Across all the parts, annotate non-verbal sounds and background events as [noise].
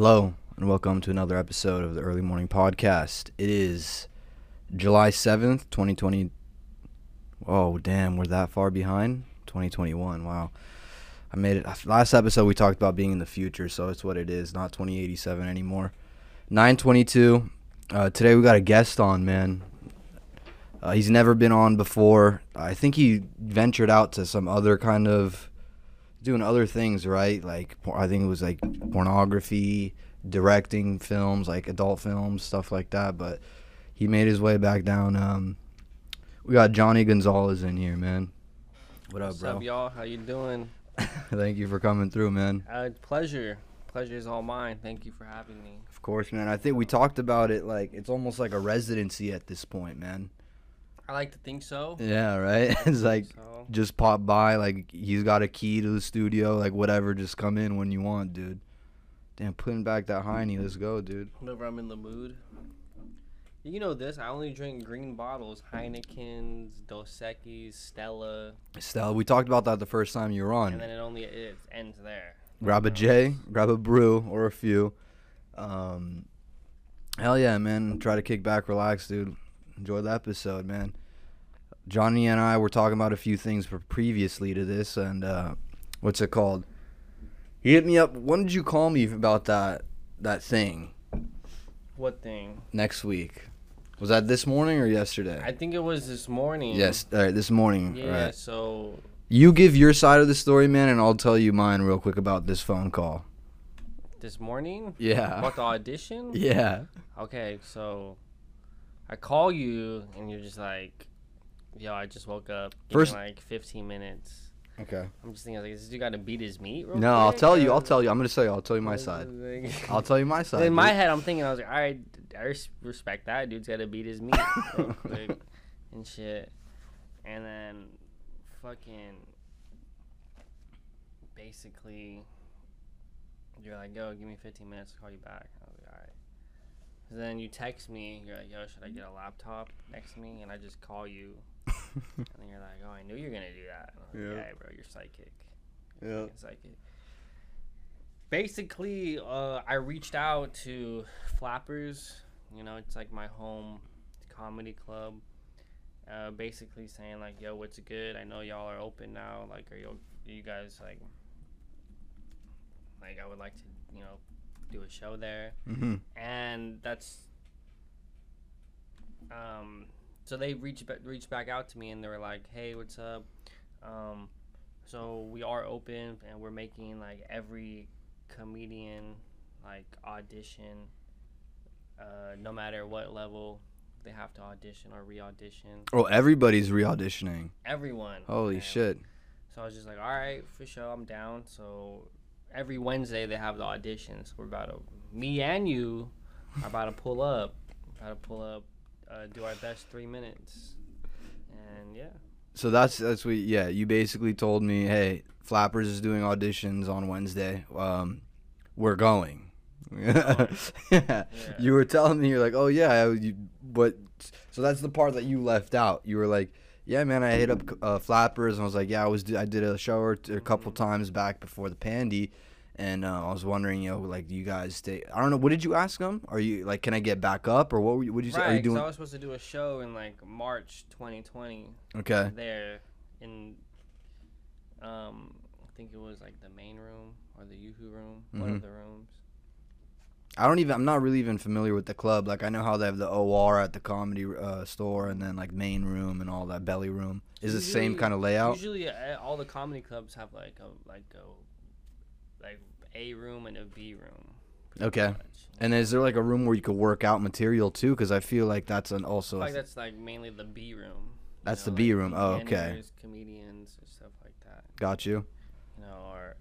Hello, and welcome to another episode of the Early Morning Podcast. It is July 7th, 2020. Oh, damn, we're that far behind? 2021, wow. I made it. Last episode, we talked about being in the future, so it's what it is, not 2087 anymore. 922. Uh, today, we got a guest on, man. Uh, he's never been on before. I think he ventured out to some other kind of doing other things, right? Like I think it was like pornography, directing films, like adult films, stuff like that. But he made his way back down. Um, we got Johnny Gonzalez in here, man. What up, What's bro? up, y'all? How you doing? [laughs] Thank you for coming through, man. Uh, pleasure. Pleasure is all mine. Thank you for having me. Of course, man. I think we talked about it like it's almost like a residency at this point, man. I like to think so. Yeah, right. [laughs] it's like so just pop by, like he's got a key to the studio, like whatever. Just come in when you want, dude. Damn, putting back that hiney. Let's go, dude. whenever I'm in the mood. You know this. I only drink green bottles: Heinekens, Dos Equis, Stella, Stella, we talked about that the first time you were on. and then it only it ends there. grab a J, grab a brew or a few. Um, hell yeah, man! Try to kick back, relax, dude. Enjoy the episode, man. Johnny and I were talking about a few things for previously to this, and uh, what's it called? He hit me up. When did you call me about that that thing What thing? next week? Was that this morning or yesterday? I think it was this morning. yes, all right, this morning. Yeah. Right. So You give your side of the story, man, and I'll tell you mine real quick about this phone call. this morning. Yeah. About the audition. [laughs] Yeah. Okay, so I call you and you're just like, "Yo, I just woke up." Give First- me like 15 minutes. Okay. I'm just thinking like, "This dude got to beat his meat." Real No, I'll quick?" tell you. I'll tell you. I'm gonna tell you. I'll tell you my side. [laughs] I'll tell you my side. In my dude. head, I'm thinking, I was like, "All right, I res- respect that. Dude's got to beat his meat real [laughs] quick and shit." And then, fucking, basically, you're like, "Yo, give me 15 minutes to call you back." I was like, "All right." So then you text me. You're like, "Yo, should I get a laptop next to me?" And I just call you, [laughs] and then you're like, "Oh, I knew you were gonna do that." And I was like, Yeah. yeah, bro, you're psychic. yeah. It. Basically, uh, I reached out to Flappers. You know, it's like my home comedy club. Uh, basically saying like, "Yo, what's good? I know y'all are open now. Like, are you are you guys like like I would like to you know do a show there." Mm-hmm. and that's um so they reached ba- reached back out to me and they were like hey what's up um so we are open and we're making like every comedian like audition uh no matter what level they have to audition or re-audition Oh, everybody's re-auditioning. everyone Holy man. shit. so I was just like, all right, for sure, I'm down. So every Wednesday they have the auditions. We're about to, me and you are about to pull up, about to pull up, uh, do our best three minutes, and yeah. So that's that's what. Yeah, you basically told me, hey, Flappers is doing auditions on Wednesday. Um, we're going. yeah. [laughs] yeah. You were telling me you're like, oh yeah, I- you, but so that's the part that you left out. You were like, yeah, man, I hit up uh, Flappers and I was like, yeah, I was I did a show or t- a couple times back before the pandy, and uh, I was wondering, you know, like, do you guys stay? I don't know. What did you ask them? Are you like, can I get back up or what? Were you, what did you say? right, Are you doing? I was supposed to do a show in like March 2020 Okay. there in, um, I think it was like the main room or the Yoo-Hoo room, one Mhm. of the rooms. I don't even. I'm not really even familiar with the club. Like I know how they have the OR at the comedy uh, store, and then like main room and all that belly room. Is it the same kind of layout? Usually, uh, all the comedy clubs have like a like a like a room and a B room. Okay. much. And is there like a room where you could work out material too? Because I feel like that's an also. I a feel like that's like mainly the B room. That's the know, B like room. Oh, okay. Comedians and stuff like that. got you. You know, or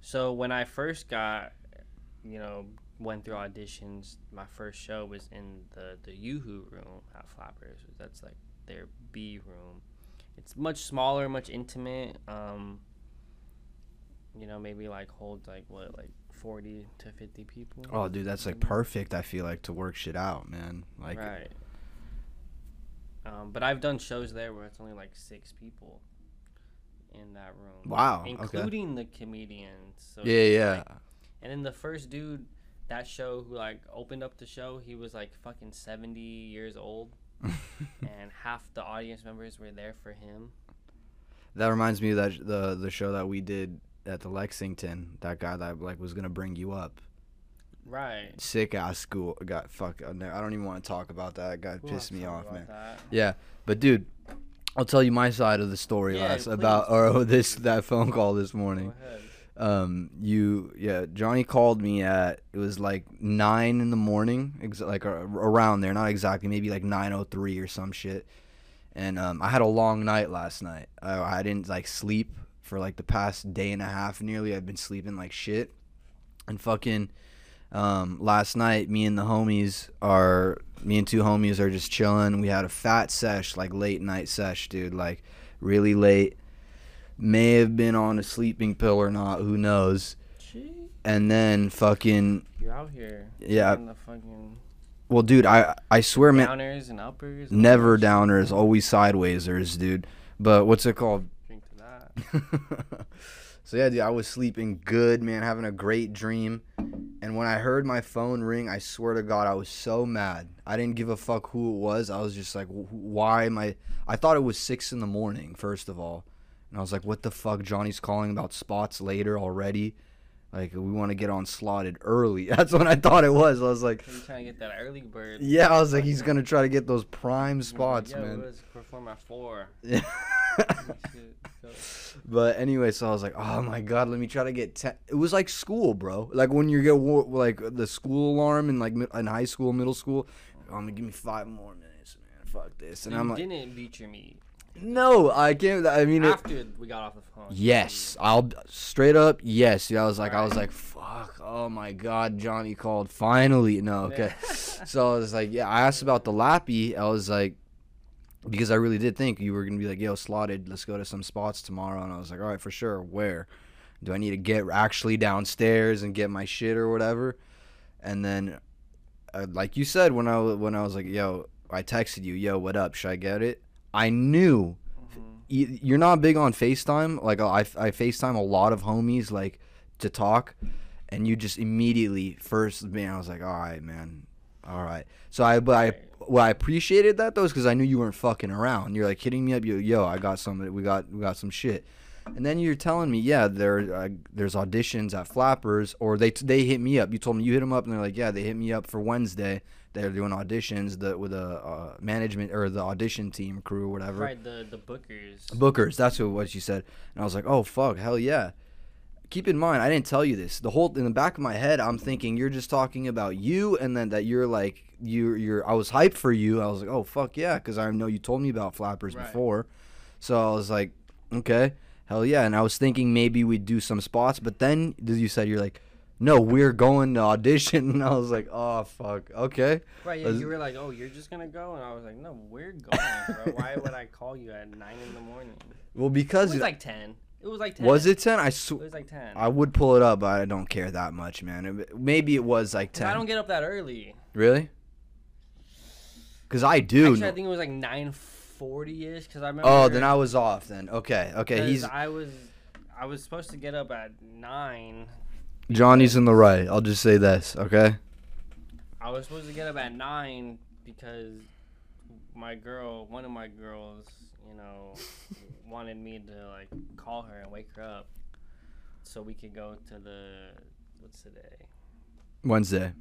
so when I first got, you know, went through auditions. My first show was in the the Yoo-Hoo room at Flappers. That's like their B room. It's much smaller, much intimate. Um, you know, maybe like hold like what, like forty to fifty people. Oh, dude, that's like perfect. I feel like to work shit out, man. Like, right. Um, but I've done shows there where it's only like six people in that room. Wow, okay. Including the comedians. So yeah, yeah. like- and then the first dude that show who like opened up the show, he was like fucking seventy years old, [laughs] and half the audience members were there for him. That reminds me of that the the show that we did at the Lexington. That guy that like was gonna bring you up. Right. Sick ass school got fuck. Uh, I don't even want to talk about that. Guy pissed me off, man. that. Yeah, but dude, I'll tell you my side of the story Yeah, last please. about [laughs] or this that phone call this Go morning. Um, you yeah, Johnny called me at it was like nine in the morning, ex- like uh, around there, not exactly, maybe like nine oh three or some shit. And um, I had a long night last night. I, I didn't like sleep for like the past day and a half nearly. I've been sleeping like shit. And fucking um, last night, me and the homies are me and two homies are just chilling. We had a fat sesh, like late night sesh, dude, like really late. May have been on a sleeping pill or not, who knows? Gee, And then fucking you're out here. Yeah. fucking well, dude, I I swear, man, downers and uppers. and never downers, always sidewaysers, dude. But what's it called? [laughs] Drink to that. [laughs] so yeah, dude, I was sleeping good, man, having a great dream. And when I heard my phone ring, I swear to God, I was so mad. I didn't give a fuck who it was. I was just like, why am I? I thought it was six in the morning, first of all, and I was like, what the fuck? Johnny's calling about spots later already. Like we want to get on slotted early. [laughs] That's what I thought it was. I was like, you trying to get that early bird? yeah, I was like, he's [laughs] gonna try to get those prime He's gonna be like, spots, Yo, man. Let's perform at four. [laughs] Yeah. But anyway, so I was like, oh my god, let me try to get. Te-. It was like school, bro. Like when you get like the school alarm in like in high school, middle school. Oh, I'm gonna give me five more minutes, man. Fuck this. And you I'm like, didn't beat your meat no, I can't. I mean, it, after we got off the phone. yes, I'll straight up. Yes, yeah. I was like, I was like, fuck. Oh my god, Johnny called finally. No, okay. so I was like, yeah. I asked about the lappy. I was like, because I really did think you were gonna be like, yo, slotted. Let's go to some spots tomorrow. And I was like, all right, for sure. Where? Do I need to get actually downstairs and get my shit or whatever? And then, uh, like you said, when I when I was like, yo, I texted you, yo, what up? Should I get it? I knew Mhm. y- you're not big on FaceTime. Like I, I FaceTime a lot of homies like to talk, and you just immediately first man, I was like, all right, man, all right. So I, but I, well, I appreciated that though, is because I knew you weren't fucking around. You're like hitting me up, yo, yo, I got some, we got, we got some shit. And then you're telling me, yeah, there, uh, there's auditions at Flappers, or they, they hit me up. You told me you hit them up, and they're like, yeah, they hit me up for Wednesday. They're doing auditions, the with a uh, management or the audition team crew, or whatever. Right, the the bookers. Bookers, that's what, what she said. And I was like, oh, fuck, hell yeah. Keep in mind, I didn't tell you this. The whole in the back of my head, I'm thinking you're just talking about you, and then that you're like you you're. I was hyped for you. I was like, oh fuck yeah, because I know you told me about flappers Right. before. So I was like, okay, hell yeah. And I was thinking maybe we'd do some spots, but then you said you're like, no, we're going to audition, [laughs] and I was like, oh fuck, okay. Right, yeah, you were like, "Oh, you're just gonna go," and I was like, "No, we're going, bro. Why [laughs] would I call you at nine in the morning?" Well, because. It was like ten. It was like ten. was it ten? I It sw- was like ten. I would pull it up, but I don't care that much, man. It- maybe it was like ten. I don't get up that early. Really? Because I do. Actually, I think it was like nine forty ish. Cause I remember. oh, then I was off. Then okay, Okay. He's I was. I was supposed to get up at nine. Johnny's in the right. I'll just say this, okay? I was supposed to get up at nine because my girl, one of my girls, you know, [laughs] wanted me to like call her and wake her up so we could go to the what's today? Wednesday.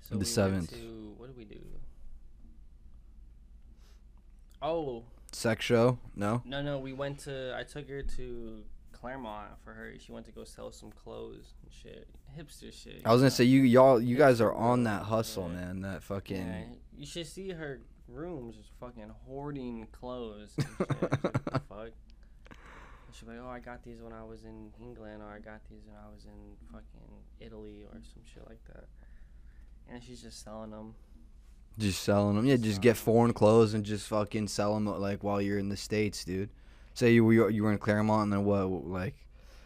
So The 7th. Went to, what did we do? Oh Sex show? No. no no, we went to. I took her to Claremont for her. She went to go sell some clothes and shit, hipster shit. I was gonna say you y'all you guys are on that hustle, Yeah. man. That fucking. Yeah, you should see her room just fucking hoarding clothes. And shit. Like, [laughs] fuck? She's like, oh, I got these when I was in England, or I got these when I was in fucking Italy, or some shit like that. And she's just selling them. Just selling them. Yeah, just get foreign clothes and just fucking sell them like while you're in the states, dude. Say you were you were in Claremont and then what like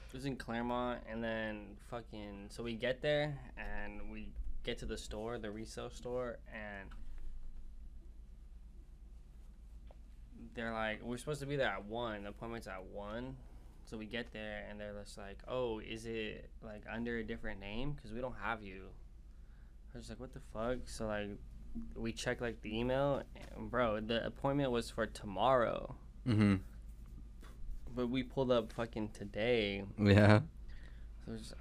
It was in Claremont, and then fucking. So we get there, and we get to the store, the resale store, and they're like, we're supposed to be there at one. The appointment's at one, So we get there and they're just like, "Oh, is it like under a different name? Because we don't have you." I was like, "What the fuck?" So like, we check like the email, and bro, the appointment was for tomorrow, Mm-hmm. But we pulled up fucking today. Yeah.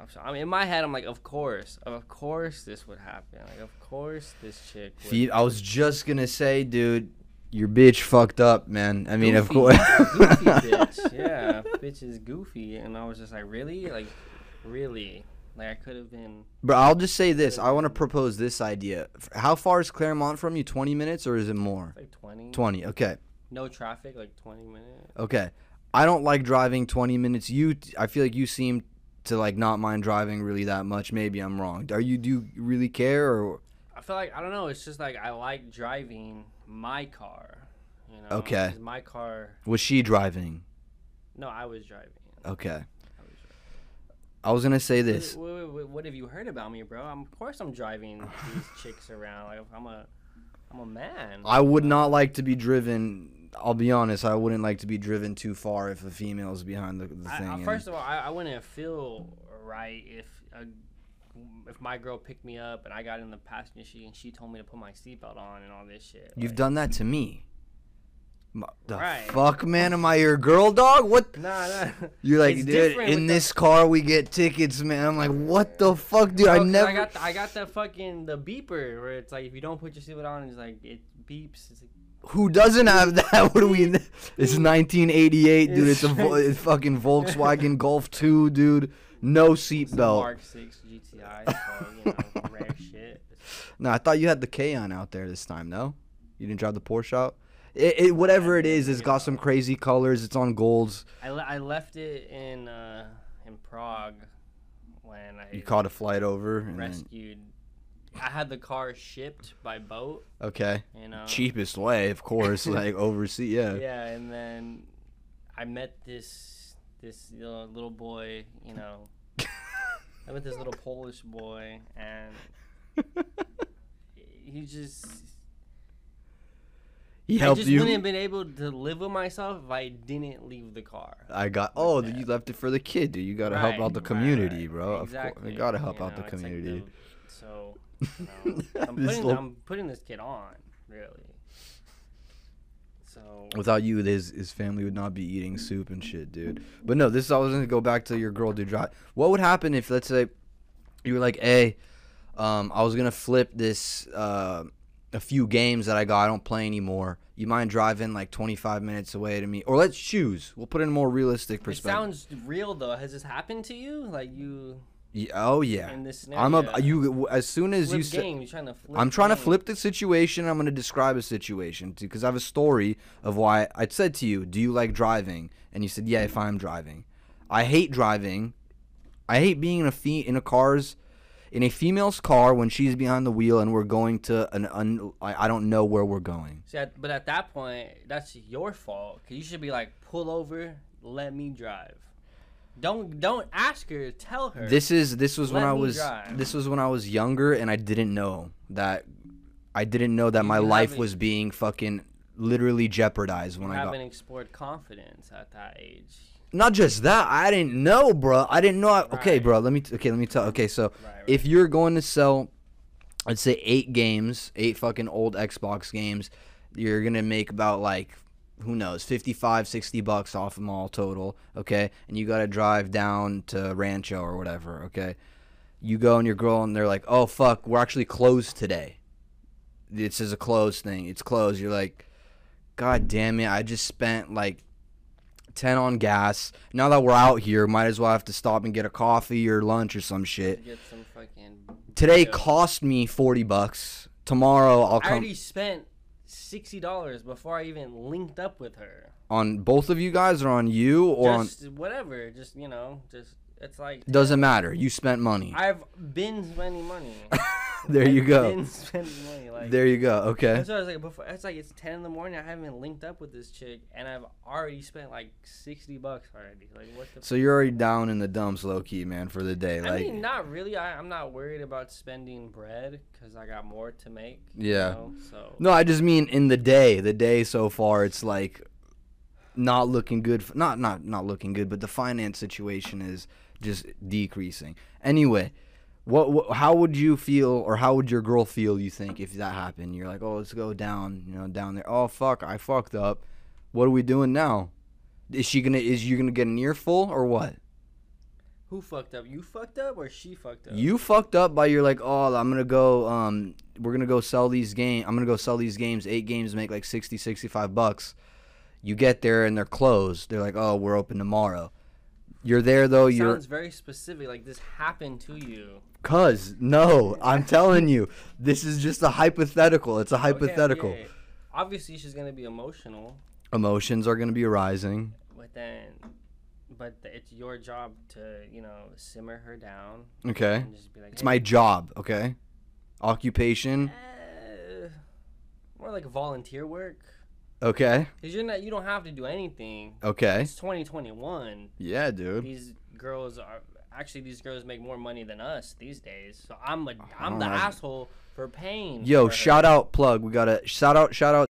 So I mean, in my head, I'm like, of course, of course, this would happen. Like, of course, this chick. Would. I was just gonna say, dude, your bitch fucked up, man. I mean, of course. [laughs] goofy [laughs] bitch. Yeah, bitch is goofy, and I was just like, really, like, really, like I could have been. But I'll just say this. I want to propose this idea. How far is Claremont from you? 20 minutes or is it more? Like 20. 20. Okay. No traffic, like 20 minutes. Okay. I don't like driving 20 minutes. You I feel like you seem to like not mind driving really that much. Maybe I'm wrong. Are you do you really care or I feel like I don't know. It's just like I like driving my car. You know. Okay. My car. was she driving? No, I was driving. Okay. I was driving. I was going to say this. wait, wait, wait, what have you heard about me, bro? I'm, of course, I'm driving these [laughs] chicks around. Like I'm a, I'm a man. I would not like to be driven I'll be honest, I wouldn't like to be driven too far if a female is behind the, the I- thing. I- first of all, I, I wouldn't feel right if a, if my girl picked me up and I got in the passenger seat and she told me to put my seatbelt on and all this shit. You've like- done that to me. The Right. fuck, man? Am I your girl, dog? What? Nah, nah. [laughs] You're like, It's dude, in with the- this car we get tickets, man. I'm like, what the fuck, dude? I oh, never. I got the, I got the fucking the beeper where it's like if you don't put your seatbelt on, it's like it beeps. It's like, Who doesn't have [laughs] that? What do we? It's 1988, dude. It's a [laughs] It's- fucking Volkswagen Golf 2, dude. No seatbelt. Mark Six GTI, so you know, [laughs] rare shit. No, I thought you had the K-on out there this time. No, you didn't drive the Porsche out. It, it whatever it is, it's got some crazy colors. It's on golds. I, le- I left it in uh, in Prague when I You caught a flight over. Rescued. I had the car shipped by boat, okay, you know. cheapest way, of course, [laughs] like overseas. Yeah. Yeah, and then I met this this little, little boy, you know. [laughs] I met this little Polish boy, and [laughs] he just. He helped I just you. wouldn't have been able to live with myself if I didn't leave the car. I got. Oh, that. you left it for the kid, dude. You gotta help out the community, right. bro. Of course, you gotta help you out the know, like community. the- so, know, [laughs] I'm, putting, little- I'm putting this kid on, really. So, Without you, his his family would not be eating soup and shit, dude. But no, this I was gonna go back to your girl, dude. Drive. What would happen if, let's say, you were like, "Hey, um, I was gonna flip this uh, a few games that I got. I don't play anymore. You mind driving like 25 minutes away to me, or let's choose. We'll put in a more realistic it perspective. sounds real though. Has this happened to you? Like you Yeah, oh yeah. in this scenario? I'm a you as soon as you said. game. Trying. I'm trying to flip the situation. I'm going to describe a situation because I have a story of why I said to you, "Do you like driving?" And you said, "Yeah, if I'm driving." I hate driving. I hate being in a fe- in a car's in a female's car when she's behind the wheel and we're going to an un- I, I don't know where we're going. See, but at that point, that's your fault. Cause you should be like, pull over, let me drive. Don't don't ask her. Tell her. This is this was when I was drive. this was when I was younger and I didn't know that I didn't know that You my life was being fucking literally jeopardized when you I got haven't explored confidence at that age. Not just that, I didn't know, bro. I didn't know. I, okay, Right. bro. Let me. Okay, let me tell. Okay, so Right, right. if you're going to sell, let's say eight games, eight fucking old Xbox games, you're gonna make about like, who knows, 55, 60 bucks off them all total. Okay, and you gotta drive down to Rancho or whatever. Okay, you go and your girl, and they're like, oh fuck, we're actually closed today. This is a closed thing. It's closed. You're like, god damn it! I just spent like 10 on gas. Now that we're out here, might as well have to stop and get a coffee or lunch or some shit. Get some fucking. Today cost me 40 bucks. Tomorrow I'll I come already spent sixty dollars before I even linked up with her. on both of you guys or on you or just whatever. Just you know, just it's like doesn't matter. You spent money. I've been spending money. [laughs] there you I've go. Been spending money. Like There you go. Okay. What I was like before. It's like it's ten in the morning. I haven't linked up with this chick, and I've already spent like sixty bucks already. Like what the? So you're already down in the dumps low key, man, for the day. I Like mean, not really. I, I'm not worried about spending bread because I got more to make. you Yeah. know, So No, I just mean in the day. The day so far it's like not looking good. f not not not looking good, but the finance situation is just decreasing. Anyway, what, what how would you feel or how would your girl feel? You think if that happened? You're like, oh, let's go down, you know, down there. Oh fuck, I fucked up. What are we doing now? Is she gonna? Is you gonna get an earful or what? Who fucked up? You fucked up or she fucked up? You fucked up by you're like, oh, I'm gonna go. Um, we're gonna go sell these games. I'm gonna go sell these games. Eight games make like 60, 65 bucks. You get there and they're closed. They're like, oh, we're open tomorrow. You're there though. You're Sounds very specific. Like this happened to you. cuz no. [laughs] I'm telling you, this is just a hypothetical. It's a hypothetical. okay. Obviously, she's gonna be emotional, Emotions are gonna be arising. but then, but th- it's your job to you know simmer her down Okay, and just be like, it's "Hey, my job. Okay, occupation. eh, more like volunteer work. Okay, Cause you're not, you don't have to do anything. okay. It's 2021. Yeah, dude. These girls are actually these girls make more money than us these days. So I'm a I'm the know. asshole for paying. Yo, for shout out plug. We got a shout out shout out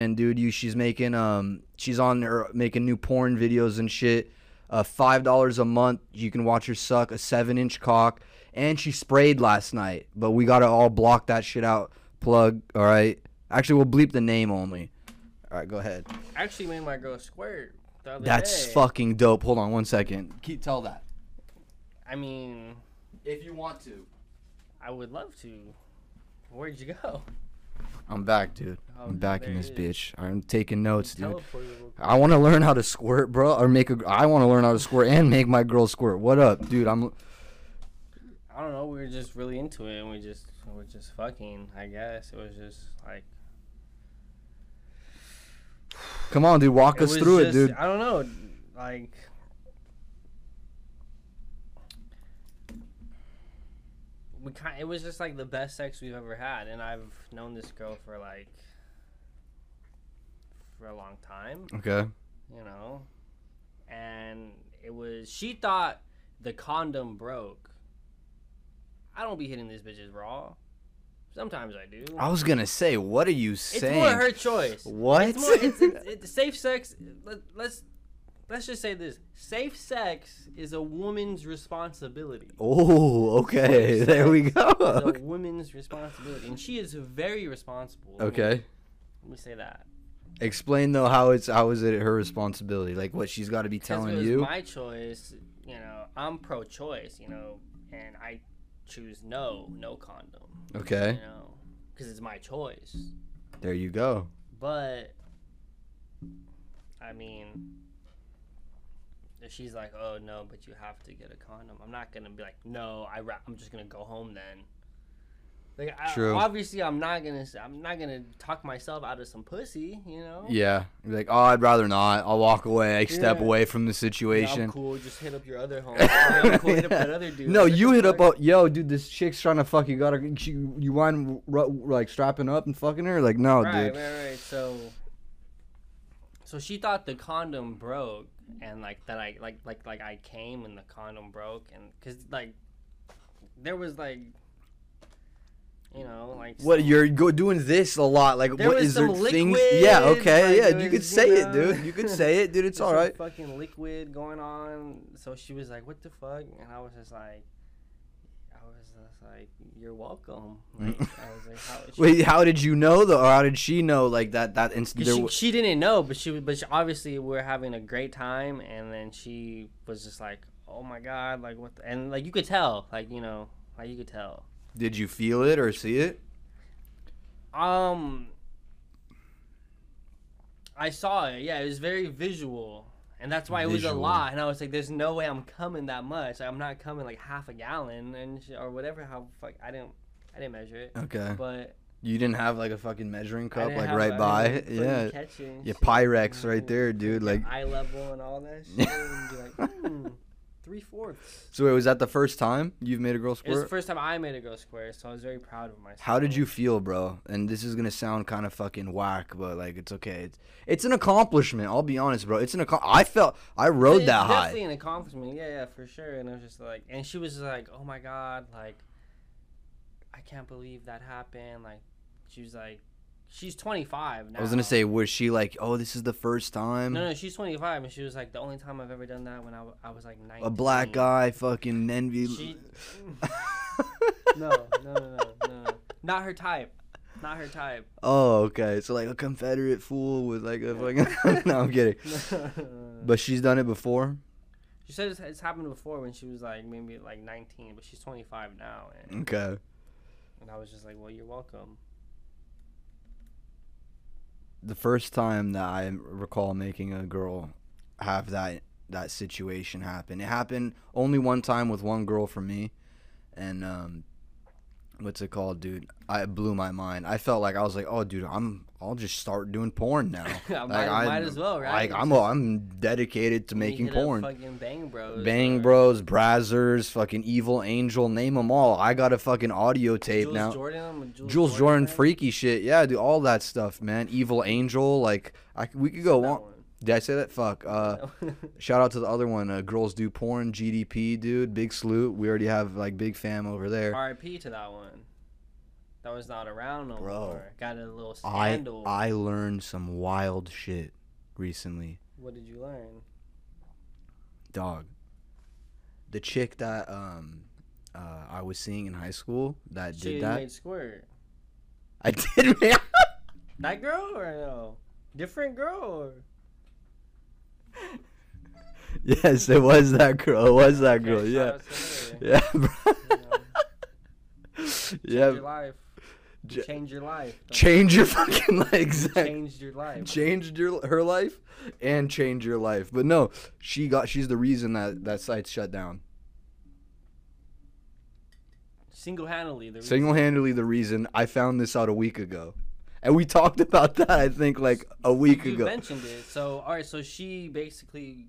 and dude, you she's making um she's on her making new porn videos and shit. Uh five dollars a month. You can watch her suck a seven inch cock. And she sprayed last night. But we gotta all block that shit out. Plug, alright? Actually we'll bleep the name only. Alright, go ahead. Actually made my girl squirt the other That's day. fucking dope. Hold on one second. Keep tell that. I mean, If you want to. I would love to. Where'd you go? I'm back, dude. Oh, I'm back in there this it is. bitch. I'm taking notes, dude. Teleported real quick. I want to learn how to squirt, bro, or make a. I want to learn how to squirt and make my girl squirt. What up, dude? I'm. I don't know. We were just really into it, and we just we were just fucking. I guess it was just like. Come on, dude. Walk us through it, dude. I don't know, like. We kind. It was just like the best sex we've ever had, and I've known this girl for like. For a long time, Okay. you know, and it was. She thought the condom broke. I don't be hitting these bitches raw. Sometimes I do. I was gonna say, what are you saying? It's more her choice. What? It's more. It's, it's, it's safe sex. Let, let's let's just say this: safe sex is a woman's responsibility. oh, okay. [laughs] There we go. It's a [laughs] woman's responsibility, and she is very responsible. Okay. Let me say that. Explain though how it's how is it her responsibility? Like what she's got to be telling you. my choice. You know, I'm pro-choice. You know, and I choose no, no condom. Okay. You know, because it's my choice. There you go. But I mean, if she's like, "Oh no, but you have to get a condom," I'm not gonna be like, "No, I ra- I'm just gonna go home then." Like, I, True. obviously, I'm not gonna I'm not gonna talk myself out of some pussy, you know. Yeah. You're like, oh, I'd rather not. I'll walk away. I step Yeah. away from the Yeah, situation. I'm cool. Just hit up your other home. Cool. [laughs] Hit up that other dude. [laughs] No, you hit up. fuck? A, yo, dude, this chick's trying to fuck you. Got her. She, you mind like strapping up and fucking her? Like, no, right, dude. right, right. So, so she thought the condom broke, and like that I like like like I came and the condom broke, and because like there was like, you know, like What some- you're go doing this a lot? Like, what is was there things? Yeah, okay, yeah. there You could say you it, dude. You could say it, dude. [laughs] It's all right. Fucking liquid going on. So she was like, "What the fuck?" And I was just like. I was just like, "You're welcome." [laughs] Like, I was like, how, she- Wait, how did you know though, or how did she know like that? That instant. she, she didn't know, but she but she, obviously we are having a great time, and then she was just like, "Oh my god!" Like what? The, and like you could tell, like you know, like you could tell. Did you feel it or see it? Um, I saw it. Yeah, it was very visual, and that's why it was a lot. And I was like, "There's no way I'm coming that much. I'm not coming like half a gallon and sh- or whatever. How fuck? I didn't. I didn't measure it, Okay. but You didn't have like a fucking measuring cup like right by. didn't Yeah. catch it and Yeah. Pyrex right Mm, there, dude, like like- eye level and all that [laughs] shit. and be like, hmm, three fourths. So wait, was that the first time you've made a girl square? It was the first time I made a girl square, so I was very proud of myself. How did you feel, bro? And this is gonna sound kind of fucking whack, but like it's okay. It's it's an accomplishment. I'll be honest, bro. It's an accom- I felt I rode It's that Definitely high. an accomplishment. Yeah, yeah, for sure. And I was just like, and she was like, "Oh my god, like, I can't believe that happened." Like, she was like, She's 25 now. I was gonna say, was she like, oh, this is the first time No, no, she's 25, and she was like, the only time I've ever done that when I, w- I was like 19. a black guy fucking envy? She, [laughs] no, no, no, no, no, no. Not her type. Not her type. oh, okay. So like a Confederate fool with like a fucking. [laughs] no, I'm kidding. [laughs] But she's done it before. she said it's, it's happened before when she was like maybe like 19, but she's 25 now, and, Okay. and I was just like, well, you're welcome. The first time that I recall making a girl have that that situation happen. It happened only one time with one girl for me, and um, what's it called, dude? I it blew my mind. I felt like I was like, oh, dude, I'm I'll just start doing porn now. [laughs] I like, might, I, might as well, right? Like I'm I'm dedicated to making porn. Fucking Bang Bros. Bang or Bros, Brazzers, fucking Evil Angel, name them all. I got a fucking audio tape Jules now. Jordan, Jules, Jules Jordan, fan? freaky shit. Yeah, do all that stuff, man. Evil Angel, like I, we could go on. one. Did I say that? Fuck. Uh, [laughs] shout out to the other one, uh, Girls Do Porn, GDP, dude. Big salute. We already have like big fam over there. R.I.P. to that one. That was not around no Bro. more. Got a little scandal. I I learned some wild shit recently, what did you learn? dog. The chick that um uh, I was seeing in high school that She did that. made squirt. I [laughs] did. That girl or no? Different girl or? [laughs] yes, it was that girl. It was that girl. Okay, Yeah. shout out to her. Yeah, bro. You yeah. Change your life. J- Change your life. Change your fucking legs. Changed your life. changed your her life and change your life. But no, she got she's the reason that that site's shut down. Single handedly. The Single handedly the reason I found this out a week ago. And we talked about that I think like a week you ago. mentioned it. So all right. So she basically.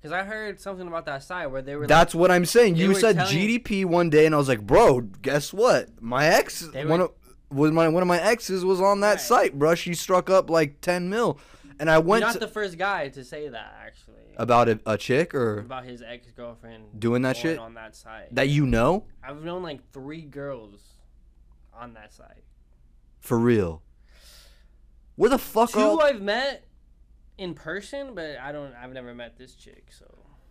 Because I heard something about that site where they were. That's what I'm saying. You said GDP one day and I was like, "Bro, guess what? My ex They one were- of was my one of my exes was on that Right. site, bro. She struck up like 10 mil. And I went. You're not to, the first guy to say that actually. about a, a chick or about his ex girlfriend Doing that shit? on that site. that you know I've known like three girls on that site. For real. Where the fuck Two are I've met in person, but I don't. I've never met this chick, so.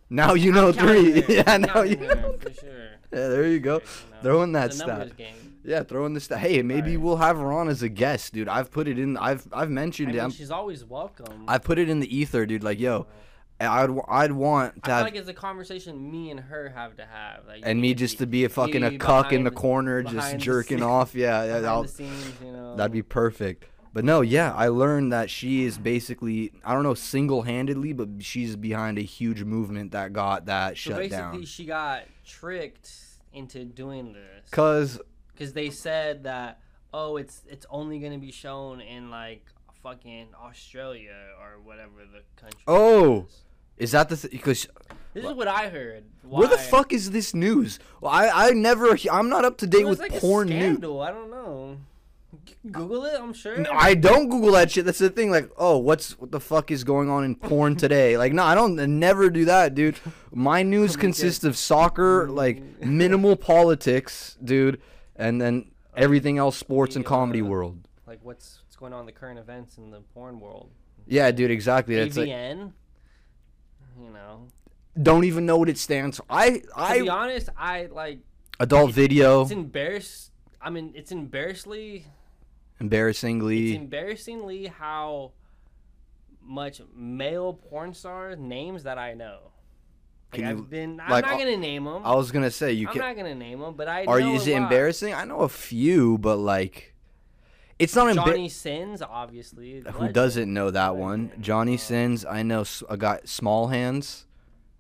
Now you know [laughs] three. [laughs] Yeah, now you know. for sure. [laughs] Yeah, there you go. Know, Throwing that it's a numbers stat. game. Yeah, throwing this. stuff. Hey, maybe Right. we'll have her on as a guest, dude. I've put it in. I've I've I mentioned it. mean, I'm- she's always welcome. I've put it in the ether, dude. Like, yo, I'd I'd want I to feel have like it's a conversation me and her have to have. Like, and me just to be a fucking a cuck in the the- corner, just jerking scene- off. Yeah, yeah, behind I'll- the scenes, you know. that'd be perfect. But no, yeah, I learned that she is basically I don't know single-handedly, but she's behind a huge movement that got that So shut basically, down. she got tricked into doing this Cause because they said that oh, it's it's only gonna be shown in like fucking Australia or whatever the country. Oh, is. Is that the th- because this is what I heard. Where the fuck is this news? Well, I I never I'm not up to date with like porn a news. scandal. I don't know. Google it. I'm sure. I don't Google that shit. That's the thing. Like, oh, what's what the fuck is going on in porn today? [laughs] Like, no, I don't I never do that, dude. My news [laughs] consists of soccer, like [laughs] minimal politics, dude, and then everything else, sports and comedy world. like what's what's going on in the current events in the porn world. Yeah, dude, exactly. That's like, You know. don't even know what it stands for. I To be honest, I like adult video, it's embarrass. I mean, it's embarrassingly. Embarrassingly. It's embarrassingly. how much male porn star names that I know. Like Can you- I've been. I'm like, not gonna name them. I was gonna say you I'm can. not gonna name them, but I. Are you? Is it lot. embarrassing? I know a few, but like, it's not. Johnny Sins, obviously. Who legend. doesn't know that one? Johnny Sins. I know s- a guy, Small Hands.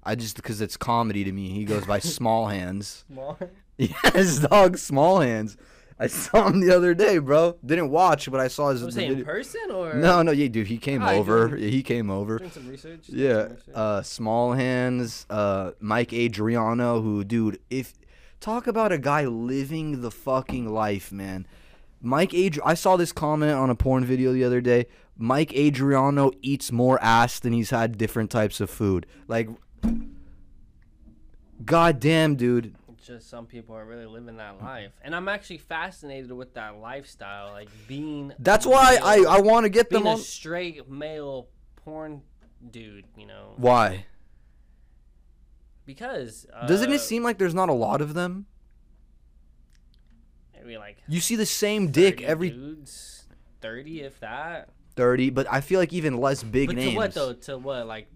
I just because it's comedy to me. He goes by [laughs] Small Hands. Small- Yes, dog, Small Hands. I saw him the other day, bro. Didn't watch, but I saw his. Was the it in person or? No, no, yeah, dude. He came Ah, over. Yeah, he came over. Doing some research. doing Yeah, some research. uh, Small Hands, uh, Mike Adriano, who, dude, if talk about a guy living the fucking life, man. Mike Adri- I saw this comment on a porn video the other day. Mike Adriano eats more ass than he's had different types of food. Like, goddamn, dude. just some people are really living that life, and I'm actually fascinated with that lifestyle, like being. That's why I male- I want to get being them a on. straight male porn dude. You know, Why? because uh, Doesn't it seem like there's not a lot of them? Maybe like You see the same dick every dudes, thirty if that. thirty, but I feel like even less big but names. to what though? To what like.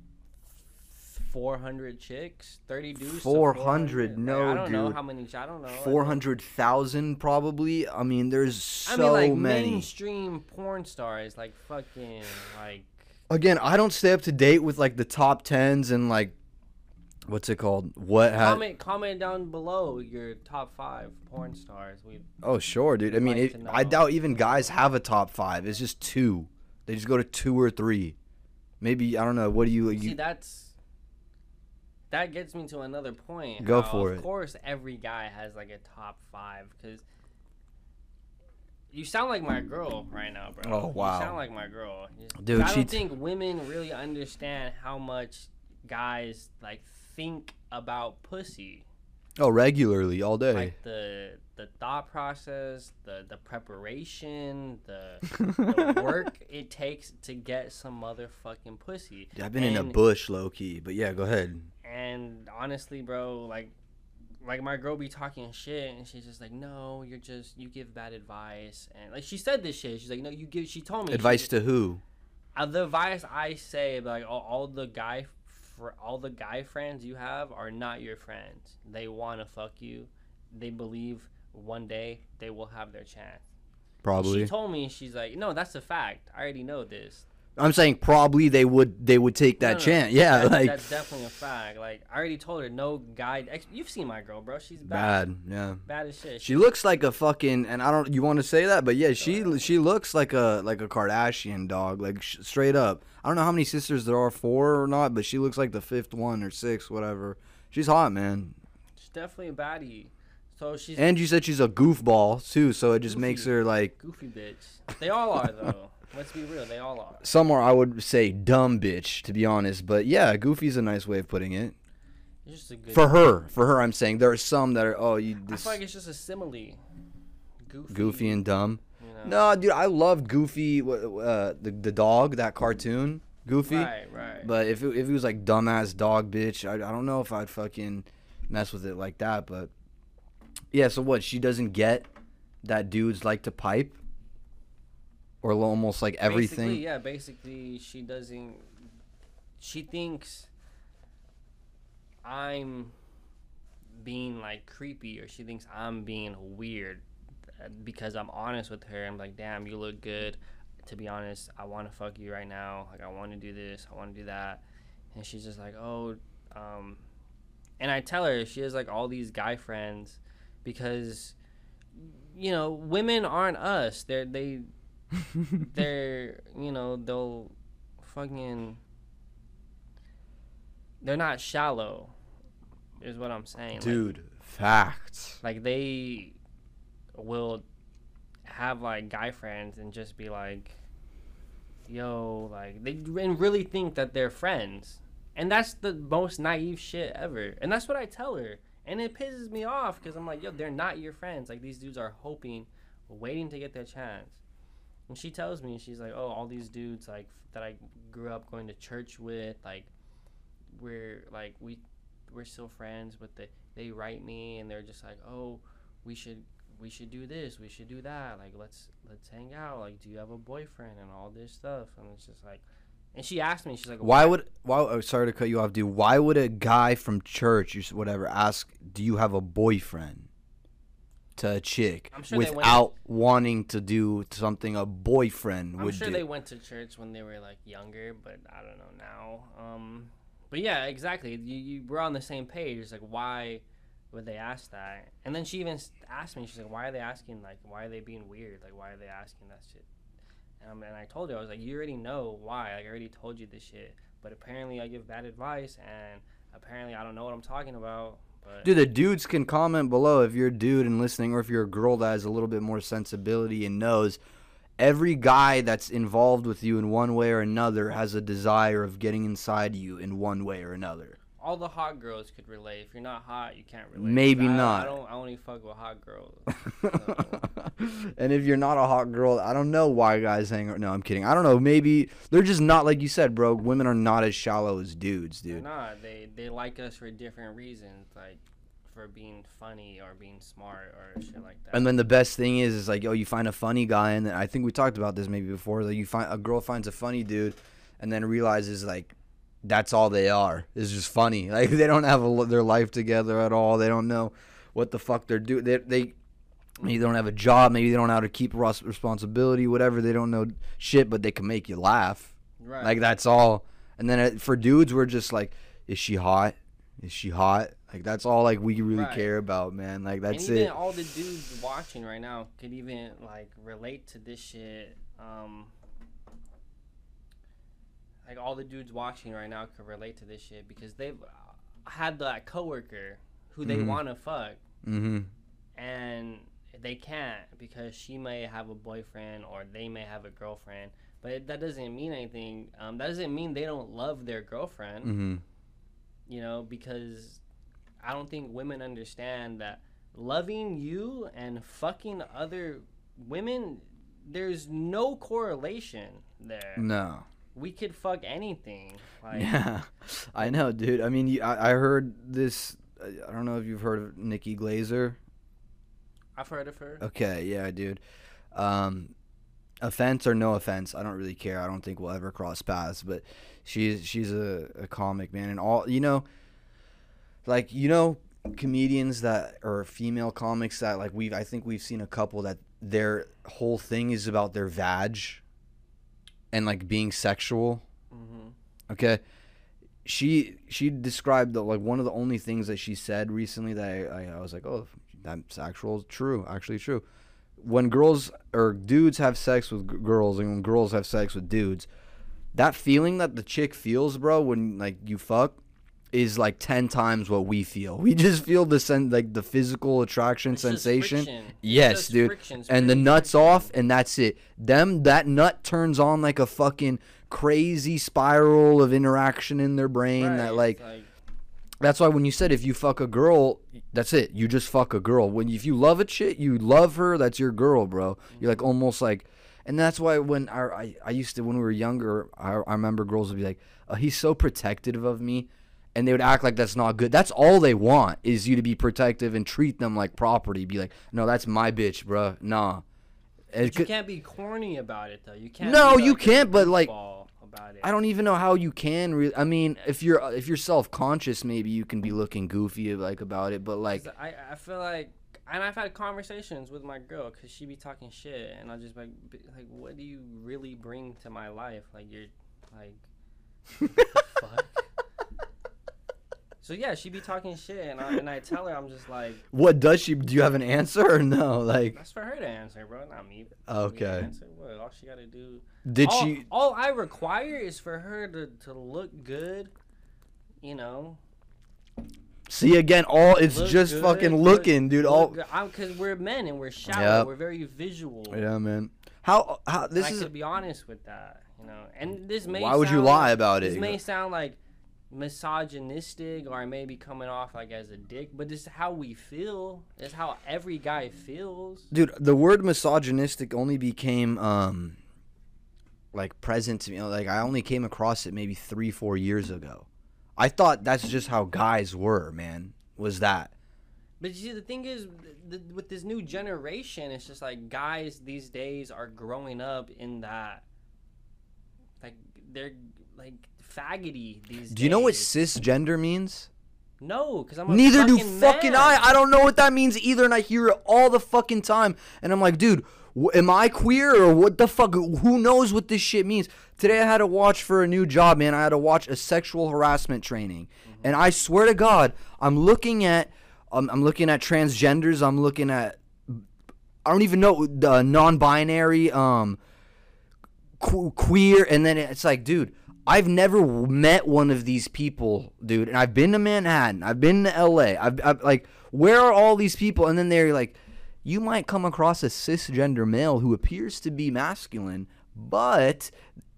400 chicks, 30 dudes. 400, no, Like, I don't know how many. I don't know. Four hundred thousand probably. I mean, there's so I mean, like many. mainstream porn stars, like fucking, like Again, I don't stay up to date with like the top tens and like what's it called? What has? comment comment down below your top five porn stars. We Oh sure, dude. I mean, like it, I doubt even guys have a top five. It's just two. They just go to two or three. Maybe I don't know. What do you? see that's that gets me to another point. Go how, for Of it. Of course, every guy has like a top five because. You sound like my girl right now, bro. Oh, wow. You sound like my girl, Dude, I don't think women really understand how much guys like think about pussy. oh, regularly all day. like the the thought process, the the preparation, the, the [laughs] work it takes to get some motherfucking pussy. I've been in a bush, low key. But yeah, go ahead. And honestly, bro, like like my girl be talking shit and she's just like, No, you're just you give bad advice and like she said this shit. She's like, No, you give she told me Advice she's- to who? uh, the advice I say, like all, all the guy, fr- all the guy friends you have are not your friends. They want to fuck you. They believe one day they will have their chance. Probably. She told me she's like, no, that's a fact. I already know this. I'm saying probably they would they would take that No, no, chance. Yeah, that- like that's definitely a fact. Like I already told her, no guy. You've seen my girl, bro. She's bad, bad. Yeah. bad as shit. She looks like a fucking and I don't you want to say that, but yeah, she she looks like a like a Kardashian dog, like sh- straight up. I don't know how many sisters there are, four or not, but she looks like the fifth one or sixth, whatever. She's hot, man. she's definitely a baddie. So she's And you said she's a goofball too, so it just makes her like goofy bitch. They all are though. [laughs] Let's be real. They all are. somewhere I would say dumb bitch to be honest, but yeah, goofy's a nice way of putting it. It's just a good. For her, for her, I'm saying there are some that are oh you I this feel like it's just a simile. Goofy. goofy and dumb. You know? No, dude, I loved Goofy, uh, the the dog, that cartoon, Goofy. Right, right. But if it, if it was like dumbass dog bitch, I, I don't know if I'd fucking mess with it like that. But yeah, so what? She doesn't get that dudes like to pipe, or almost like everything. Basically, yeah, basically, she doesn't. She thinks I'm being like creepy, or she thinks I'm being weird uh, because I'm honest with her. I'm like, damn, you look good. To be honest, I want to fuck you right now. Like, I want to do this. I want to do that. And she's just like, oh, um, and I tell her she has like all these guy friends because, you know, women aren't us. They're they they're you know they'll fucking they're not shallow is what i'm saying. Like- Dude, facts. like, they will have like guy friends and just be like yo like they and really think that they're friends. And that's the most naive shit ever. And that's what i tell her. And it pisses me off because i'm like yo they're not your friends. Like these dudes are hoping waiting to get their chance and she tells me she's like oh all these dudes like that i grew up going to church with like we're like we we're still friends but they they write me and they're just like oh we should we should do this we should do that like let's let's hang out like do you have a boyfriend and all this stuff and it's just like and she asked me she's like Why would why? Oh, sorry to cut you off, dude. Why would a guy from church or whatever ask, "Do you have a boyfriend?" To a chick sure without wanting to do something a boyfriend I'm would sure do. they went to church when they were like younger, but I don't know now. Um, but yeah, exactly. You, you we're on the same page. It's like why would they ask that? And then she even asked me. She's like, why are they asking? Like, why are they being weird? Like, why are they asking that shit? Um, and I told her I was like, you already know why. Like, I already told you this shit. But apparently, I give bad advice, and apparently, I don't know what I'm talking about. But Dude, the dudes can comment below if you're a dude and listening, or if you're a girl that has a little bit more sensibility and knows every guy that's involved with you in one way or another has a desire of getting inside you in one way or another. All the hot girls could relate. If you're not hot, you can't relate. Maybe I, not. I don't. I only fuck with hot girls. [laughs] So, and if you're not a hot girl, I don't know why guys hang. No, I'm kidding. I don't know. Maybe they're just not like you said, bro. Women are not as shallow as dudes, dude. they're not. They they like us for different reasons, like for being funny or being smart or shit like that. And then the best thing is, is like, yo, you find a funny guy, and then I think we talked about this maybe before. Like, you find a girl finds a funny dude, and then realizes like, that's all they are. It's just funny. [laughs] Like they don't have a, their life together at all. They don't know what the fuck they're doing. They they maybe they don't have a job. Maybe they don't know how to keep responsibility. Whatever. They don't know shit, but they can make you laugh. right. Like that's all. And then uh, for dudes, we're just like, is she hot? Is she hot? Like that's all like we really Right. care about, man. Like that's and even it. all the dudes watching right now could even like relate to this shit. Um, like all the dudes watching right now could relate to this shit because they've had that coworker who they Mhm. want to fuck Mm-hmm. and they can't because she may have a boyfriend or they may have a girlfriend. But it, that doesn't mean anything. Um, that doesn't mean they don't love their girlfriend Mm-hmm. you know, because I don't think women understand that loving you and fucking other women, there's no correlation there. No. We could fuck anything. Like, Yeah, [laughs] I know, dude. I mean, I, I heard this. I don't know if you've heard of Nikki Glazer. I've heard of her. Okay, yeah, dude. Um, offense or no offense, I don't really care. I don't think we'll ever cross paths. But she's she's a, a comic man, and all you know, like you know, comedians that or female comics that like we've I think we've seen a couple that their whole thing is about their vag and like being sexual. hmm Okay. She she described the like one of the only things that she said recently that I, I, I was like, oh, that's actual true, actually true. When girls or dudes have sex with g- girls and when girls have sex with dudes, that feeling that the chick feels, bro, when like you fuck, is like ten times what we feel. We just feel the sen- like the physical attraction It's sensation. Yes, dude. and the nuts friction. off and that's it them that nut turns on like a fucking crazy spiral of interaction in their brain Right, that it's like that's why when you said if you fuck a girl that's it you just fuck a girl when if you love a chick you love her that's your girl bro you're like almost like and that's why when I, I, I used to when we were younger I, I remember girls would be like oh, he's so protective of me and they would act like that's not good that's all they want is you to be protective and treat them like property be like no that's my bitch bro nah you could- can't be corny about it though. You can't. No, be, you like, can't, but, like, about it. I don't even know how you can really. I mean, if you're uh, if you're self conscious, maybe you can be mm-hmm. looking goofy like about it. But like, I, I feel like, and I've had conversations with my girl because she be talking shit, and I just like, be- like, what do you really bring to my life? Like, you're, like, [laughs] what the fuck? So yeah, she be talking shit, and I, and I tell her I'm just like, what does she? Do you have an answer or no? [laughs] Like, that's for her to answer, bro, not me. Me okay. answer what? All she gotta do. Did all, she? All I require is for her to to look good, you know. See again? All it's Look just good, fucking look- looking, dude. look All because we're men and we're shallow. Yep. We're very visual. yeah, man. How how This I is? could be honest with that, you know. And this may. Why would you lie about This it? This may sound like misogynistic, or I may be coming off like as a dick, but this is how we feel. It's how every guy feels. Dude, the word misogynistic only became um like present to me. Like I only came across it maybe three, four years ago. I thought that's just how guys were, man. Was that? But you see, the thing is, th- th- with this new generation, it's just like guys these days are growing up in that, like they're like faggoty these. Do you know what days. cisgender means? No, because I'm a Neither do fucking fucking man. I. I don't know what that means either, and I hear it all the fucking time. And I'm like, dude, wh- am I queer or what the fuck? Who knows what this shit means? Today I had to watch for a new job, man. I had to watch a sexual harassment training, and I swear to God, I'm looking at, um, I'm looking at transgenders. I'm looking at, I don't even know the non-binary, um, que- queer, and then it's like, dude, I've never met one of these people, dude. And I've been to Manhattan, I've been to L.A. I've, I've like, where are all these people? And then they're like, you might come across a cisgender male who appears to be masculine, but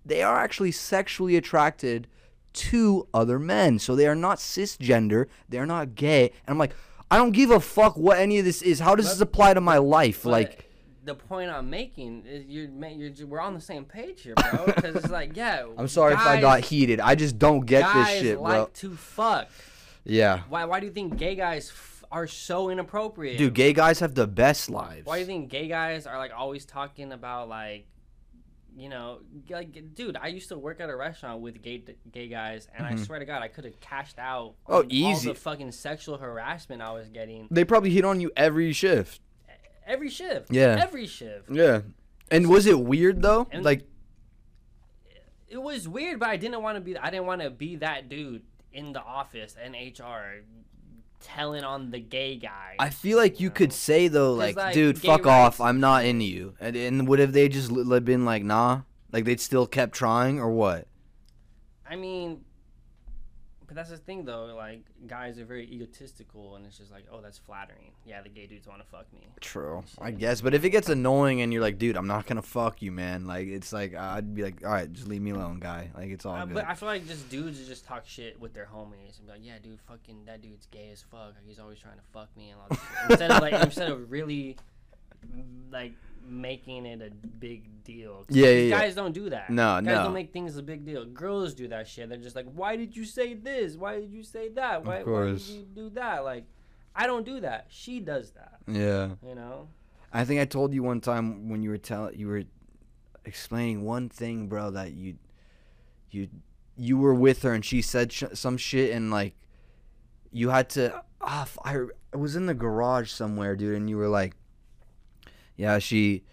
they are actually sexually attracted to other men. So they are not cisgender. They are not gay. And I'm like, I don't give a fuck what any of this is. How does But- this apply to my life? Like, the point I'm making is you're, you're we're on the same page here, bro. Because it's like, yeah. [laughs] I'm sorry if I got heated. I just don't get guys this shit, like bro. to fuck. Yeah. Why? Why do you think gay guys f- are so inappropriate? Dude, gay guys have the best lives. Why do you think gay guys are like always talking about like, you know, like, dude, I used to work at a restaurant with gay gay guys, and I swear to God, I could have cashed out. Mm-hmm. Oh, easy. All the fucking sexual harassment I was getting They probably hit on you every shift. Every shift. Yeah. Every shift. Yeah. And was it weird though? And- like, It was weird, but I didn't want to be. I didn't want to be that dude in the office and HR telling on the gay guy. I feel like you could say though like, like, dude, fuck rights- off. I'm not into you. And, and would have they just been like, nah? Like they'd still kept trying or what? I mean, that's the thing though. Like guys are very egotistical, and it's just like, oh, that's flattering. Yeah, the gay dudes want to fuck me. True, I guess. But if it gets annoying and you're like, dude, I'm not gonna fuck you, man. Like it's like I'd be like, all right, just leave me alone, guy. Like it's all Uh, good. but I feel like just dudes just talk shit with their homies and be like, yeah, dude, fucking that dude's gay as fuck. Like, he's always trying to fuck me and all this shit. instead of like [laughs] instead of really like making it a big deal. Yeah, yeah, yeah. Guys don't do that. No, no. guys no. don't make things a big deal. Girls do that shit. They're just like, why did you say this? Why did you say that? Why, why did you do that? Like, I don't do that. She does that. yeah. You know. I think I told you one time when you were telling you were explaining one thing, bro, that you you you were with her and she said sh- some shit and like you had to uh, uh. Ah, f- I, I was in the garage somewhere, dude, and you were like yeah, she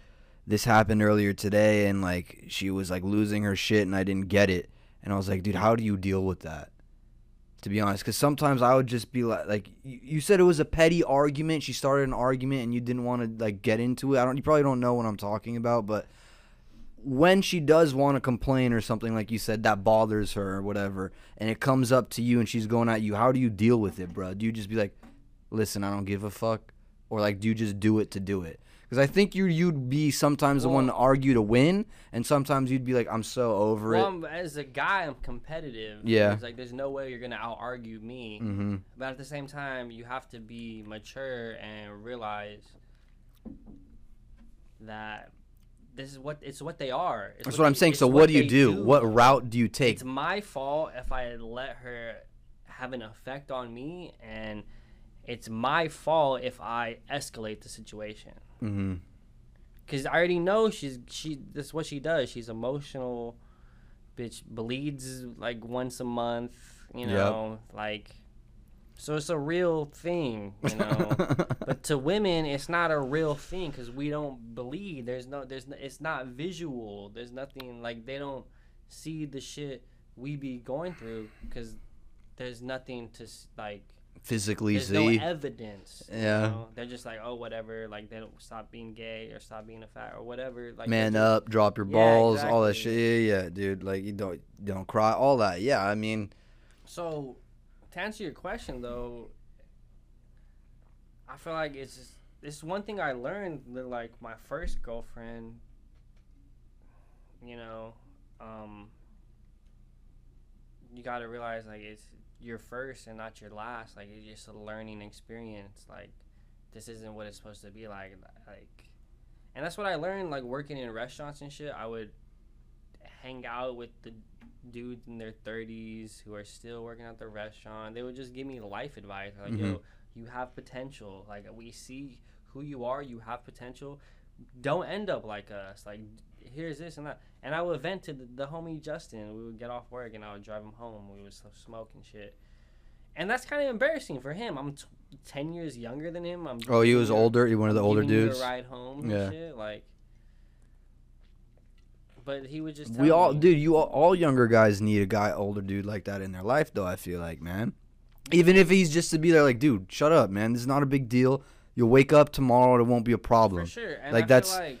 this happened earlier today and like she was like losing her shit and I didn't get it. And I was like, dude, how do you deal with that? To be honest, because sometimes I would just be like, like you, said it was a petty argument. She started an argument and you didn't want to like get into it. I don't. You probably don't know what I'm talking about, but when she does want to complain or something like you said that bothers her or whatever, and it comes up to you and she's going at you, how do you deal with it, bro? Do you just be like, listen, I don't give a fuck, or like do you just do it to do it? Because I think you you'd be sometimes the one to argue to win, and sometimes you'd be like, I'm so over Well, it. I'm, as a guy, I'm competitive. Yeah. It's like there's no way you're gonna out argue me. Mm-hmm. But at the same time, you have to be mature and realize that this is what it's what they are. It's That's what I'm they- saying. So what do you they do? What route do you take? It's my fault if I let her have an effect on me, and it's my fault if I escalate the situation. Mm-hmm. Cause I already know she's she. That's what she does. She's emotional. Bitch bleeds like once a month. You Yep. know, like. So it's a real thing, you know. [laughs] but to women, it's not a real thing because we don't bleed. There's no. There's. No, it's not visual. There's nothing like they don't see the shit we be going through because there's nothing to like. Physically There's see. no evidence. Yeah. know? They're just like, oh, whatever. Like they don't stop being gay or stop being a fat or whatever. Like Man just- up, drop your Yeah, balls, all that shit. Yeah, yeah, dude. Like you don't you don't cry, all that. Yeah, I mean, So, to answer your question though, I feel like it's just, it's one thing I learned with like my first girlfriend. You know, um, you got to realize like it's your first and not your last. Like it's just a learning experience. Like this isn't what it's supposed to be like. Like, and that's what I learned. Like working in restaurants and shit, I would hang out with the dudes in their 30s who are still working at the restaurant. They would just give me life advice. Like, yo, mm-hmm. you have potential. Like, we see who you are. You have potential. Don't end up like us. Like, here's this and that. And I would vent to the, the homie Justin. We would get off work and I would drive him home. We would smoke and shit. And that's kind of embarrassing for him. I'm t- 10 years younger than him. I'm oh, he was you older. He one of the older dudes. Ride home Yeah. shit. Like, but he would just. We all, me. dude. You all, all younger guys need a guy, older dude like that in their life, though. I feel like, man. Even if he's just to be there, like, dude, shut up, man. This is not a big deal. You'll wake up tomorrow. And it won't be a problem. For sure. And Like, I that's- feel like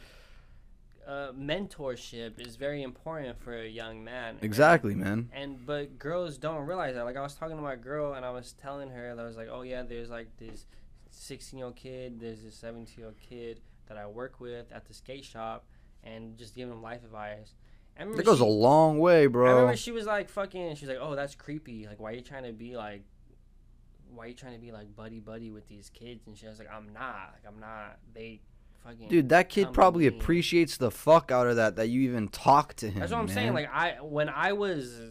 uh, mentorship is very important for a young man. Exactly, man. And but girls don't realize that. Like I was talking to my girl and I was telling her, I was like, oh yeah, there's like this 16 year old kid, there's this 17 year old kid that I work with at the skate shop, and just giving them life advice. I remember goes she- a long way, bro. I remember she was like fucking. She's like, "Oh, that's creepy. Like, why are you trying to be like, why are you trying to be like buddy buddy with these kids?" And she was like, "I'm not. Like, I'm not. They fucking." Dude, that kid probably me." appreciates the fuck out of that that you even talk to him. That's what I'm saying. Like, I when I was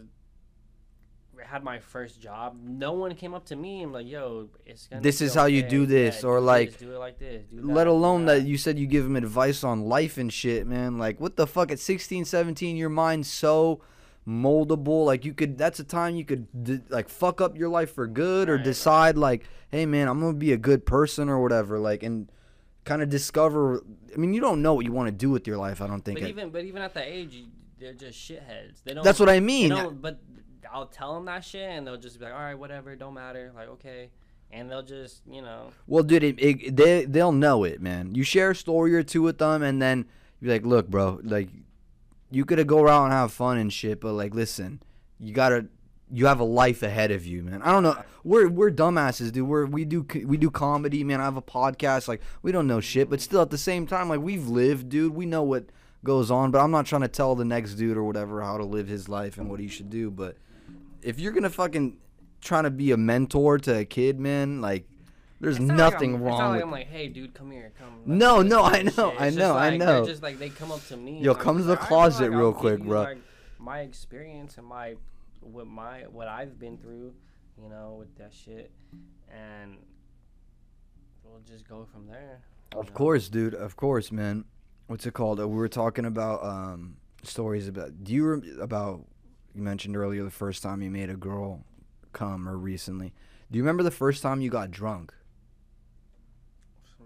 had my first job, no one came up to me and like, "Yo, it's gonna This is how you do this," Yeah, or do like- this, do it like this. Do let alone that you said you give him advice on life and shit, man. Like, what the fuck? At 16, 17, your mind's so moldable. Like, you could, that's a time you could, d- like, fuck up your life for good or Right, right. decide, like, hey, man, I'm going to be a good person or whatever. Like, and kind of discover. I mean, you don't know what you want to do with your life, I don't think. But even but even at that age, you- they're just shitheads. They don't. that's what I They mean. don't, but I'll tell them that shit, and they'll just be like, "All right, whatever, don't matter." Like, okay, and they'll just, you know, Well, dude, it, it, they they'll know it, man. You share a story or two with them, and then you're like, "Look, bro, like, you could go around and have fun and shit, but like, listen, you gotta, you have a life ahead of you, man. I don't know, we're we're dumbasses, dude. We're we do we do comedy, man. I have a podcast, like, we don't know shit, but still at the same time, like, we've lived, dude. We know what goes on, but I'm not trying to tell the next dude or whatever how to live his life and what he should do, but if you're gonna fucking trying to be a mentor to a kid, man, like. There's It's not like nothing wrong It's not with like I'm like, "Hey, dude, come here, come." No, no, I know, I know, I like, know. They're just like they come up to me. Yo, I'm come to the like, closet real quick, bro." My experience and my what my what I've been through, you know, with that shit, and we'll just go from there. Of know? course, dude. Of course, man. What's it called? Uh, we were talking about um, stories about. Do you rem- about? You mentioned earlier the first time you made a girl come, or recently. Do you remember the first time you got drunk?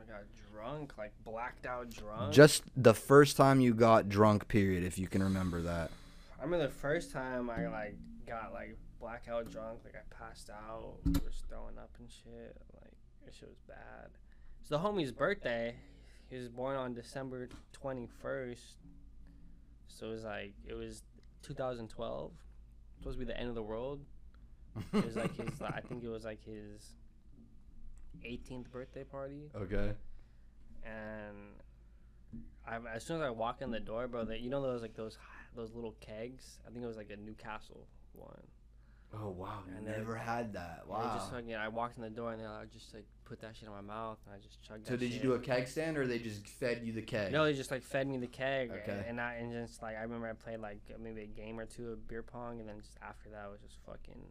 Got drunk, like blacked out drunk. Just the first time you got drunk. Period. If you can remember that. I remember the first time I like got like blackout drunk, like I passed out, was throwing up and shit. Like that shit was bad. It's the homie's birthday. He was born on December twenty first. So it was like it was 2012. Supposed to be the end of the world. It was like his. I think it was like his 18th birthday party, Okay. and I, as soon as I walk in the door, bro, that you know those like those those little kegs. I think it was like a Newcastle one. Oh wow! And never had that. They just fucking, I walked in the door and they like, just like put that shit in my mouth and I just chugged so did you do a keg stand, or they just fed you the keg? No, they just like fed me the keg. Okay. And I and just like I remember I played like maybe a game or two of beer pong and then just after that I was just fucking